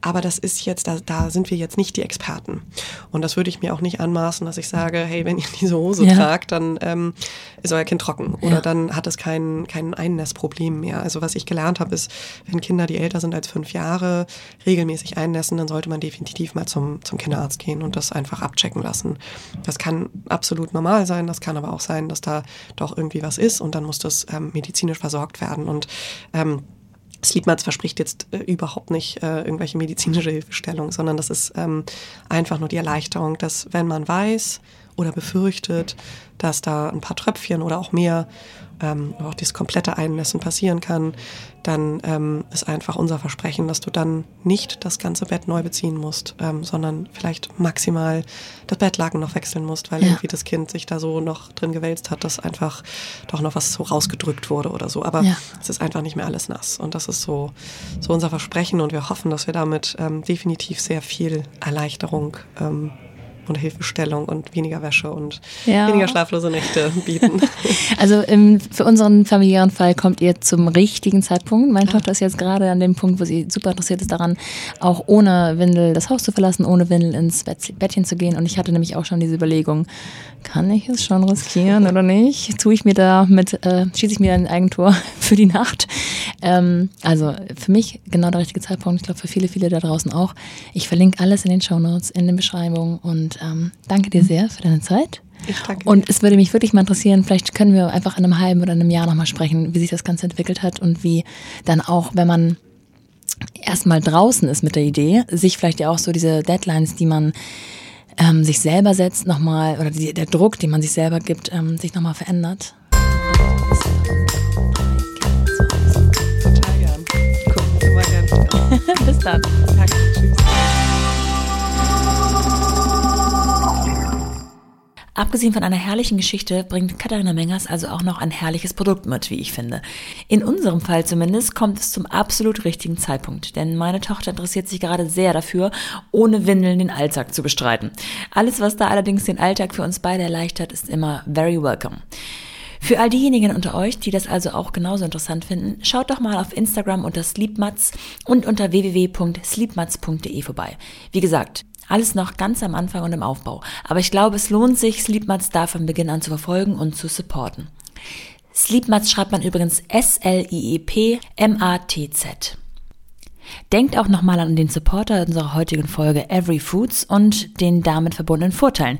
aber das ist jetzt, da, da sind wir jetzt nicht die Experten. Und das würde ich mir auch nicht anmaßen, dass ich sage, hey, wenn ihr diese Hose Ja. tragt, dann ähm, ist euer Kind trocken oder Ja. dann hat es kein, kein Einnässproblem mehr. Also was ich gelernt habe, ist, wenn Kinder, die älter sind als fünf Jahre, regelmäßig einnässen, dann sollte man definitiv mal zum, zum Kinderarzt gehen und das einfach abchecken lassen. Das kann absolut normal sein, das kann aber auch sein, dass da doch irgendwie was ist und dann muss das ähm, medizinisch versorgt werden. Und ähm, Sleepmats verspricht jetzt äh, überhaupt nicht äh, irgendwelche medizinische Hilfestellung, sondern das ist ähm, einfach nur die Erleichterung, dass wenn man weiß oder befürchtet, dass da ein paar Tröpfchen oder auch mehr, ähm, auch dieses komplette Einnässen passieren kann, dann ähm, ist einfach unser Versprechen, dass du dann nicht das ganze Bett neu beziehen musst, ähm, sondern vielleicht maximal das Bettlaken noch wechseln musst, weil Ja. irgendwie das Kind sich da so noch drin gewälzt hat, dass einfach doch noch was so rausgedrückt wurde oder so. Aber Ja. es ist einfach nicht mehr alles nass. Und das ist so, so unser Versprechen und wir hoffen, dass wir damit ähm, definitiv sehr viel Erleichterung ähm, und Hilfestellung und weniger Wäsche und Ja. weniger schlaflose Nächte bieten. Also im, für unseren familiären Fall kommt ihr zum richtigen Zeitpunkt. Meine Tochter ist jetzt gerade an dem Punkt, wo sie super interessiert ist daran, auch ohne Windel das Haus zu verlassen, ohne Windel ins Bett, Bettchen zu gehen. Und ich hatte nämlich auch schon diese Überlegung, kann ich es schon riskieren oder nicht? Tue ich mir da mit, äh, schieße ich mir ein Eigentor für die Nacht? Ähm, also für mich genau der richtige Zeitpunkt. Ich glaube für viele, viele da draußen auch. Ich verlinke alles in den Shownotes, in den Beschreibungen und ähm, danke dir sehr für deine Zeit. Ich danke. Und es würde mich wirklich mal interessieren, vielleicht können wir einfach in einem halben oder einem Jahr nochmal sprechen, wie sich das Ganze entwickelt hat und wie dann auch, wenn man erstmal draußen ist mit der Idee, sich vielleicht ja auch so diese Deadlines, die man ähm, sich selber setzt, nochmal, oder die, der Druck, den man sich selber gibt, ähm, sich nochmal verändert. Bis dann. Abgesehen von einer herrlichen Geschichte bringt Katharina Mengers also auch noch ein herrliches Produkt mit, wie ich finde. In unserem Fall zumindest kommt es zum absolut richtigen Zeitpunkt, denn meine Tochter interessiert sich gerade sehr dafür, ohne Windeln den Alltag zu bestreiten. Alles, was da allerdings den Alltag für uns beide erleichtert, ist immer very welcome. Für all diejenigen unter euch, die das also auch genauso interessant finden, schaut doch mal auf Instagram unter Sleepmats und unter www.sleepmats.de vorbei. Wie gesagt, alles noch ganz am Anfang und im Aufbau. Aber ich glaube, es lohnt sich, Sleepmats da von Beginn an zu verfolgen und zu supporten. Sleepmats schreibt man übrigens S-L-I-E-P-M-A-T-Z. Denkt auch nochmal an den Supporter unserer heutigen Folge Every Foods und den damit verbundenen Vorteilen.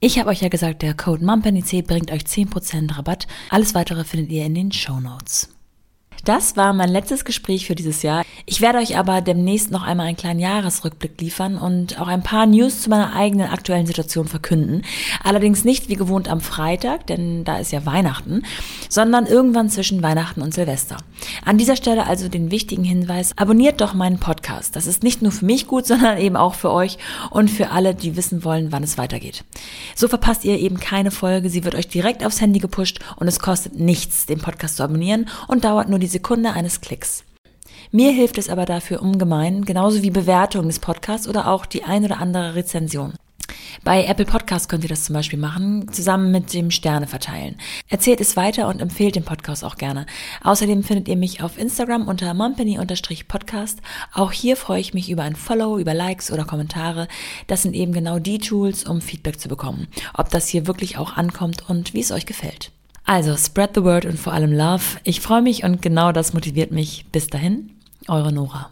Ich habe euch ja gesagt, der Code MUMPNIC bringt euch 10% Rabatt. Alles weitere findet ihr in den Show Notes. Das war mein letztes Gespräch für dieses Jahr. Ich werde euch aber demnächst noch einmal einen kleinen Jahresrückblick liefern und auch ein paar News zu meiner eigenen aktuellen Situation verkünden. Allerdings nicht wie gewohnt am Freitag, denn da ist ja Weihnachten, sondern irgendwann zwischen Weihnachten und Silvester. An dieser Stelle also den wichtigen Hinweis, abonniert doch meinen Podcast. Das ist nicht nur für mich gut, sondern eben auch für euch und für alle, die wissen wollen, wann es weitergeht. So verpasst ihr eben keine Folge, sie wird euch direkt aufs Handy gepusht und es kostet nichts, den Podcast zu abonnieren und dauert nur die Sekunde eines Klicks. Mir hilft es aber dafür ungemein, genauso wie Bewertung des Podcasts oder auch die ein oder andere Rezension. Bei Apple Podcasts könnt ihr das zum Beispiel machen, zusammen mit dem Sterne verteilen. Erzählt es weiter und empfehlt den Podcast auch gerne. Außerdem findet ihr mich auf Instagram unter mumpany-podcast. Auch hier freue ich mich über ein Follow, über Likes oder Kommentare. Das sind eben genau die Tools, um Feedback zu bekommen. Ob das hier wirklich auch ankommt und wie es euch gefällt. Also, spread the word und vor allem Love. Ich freue mich und genau das motiviert mich. Bis dahin, eure Nora.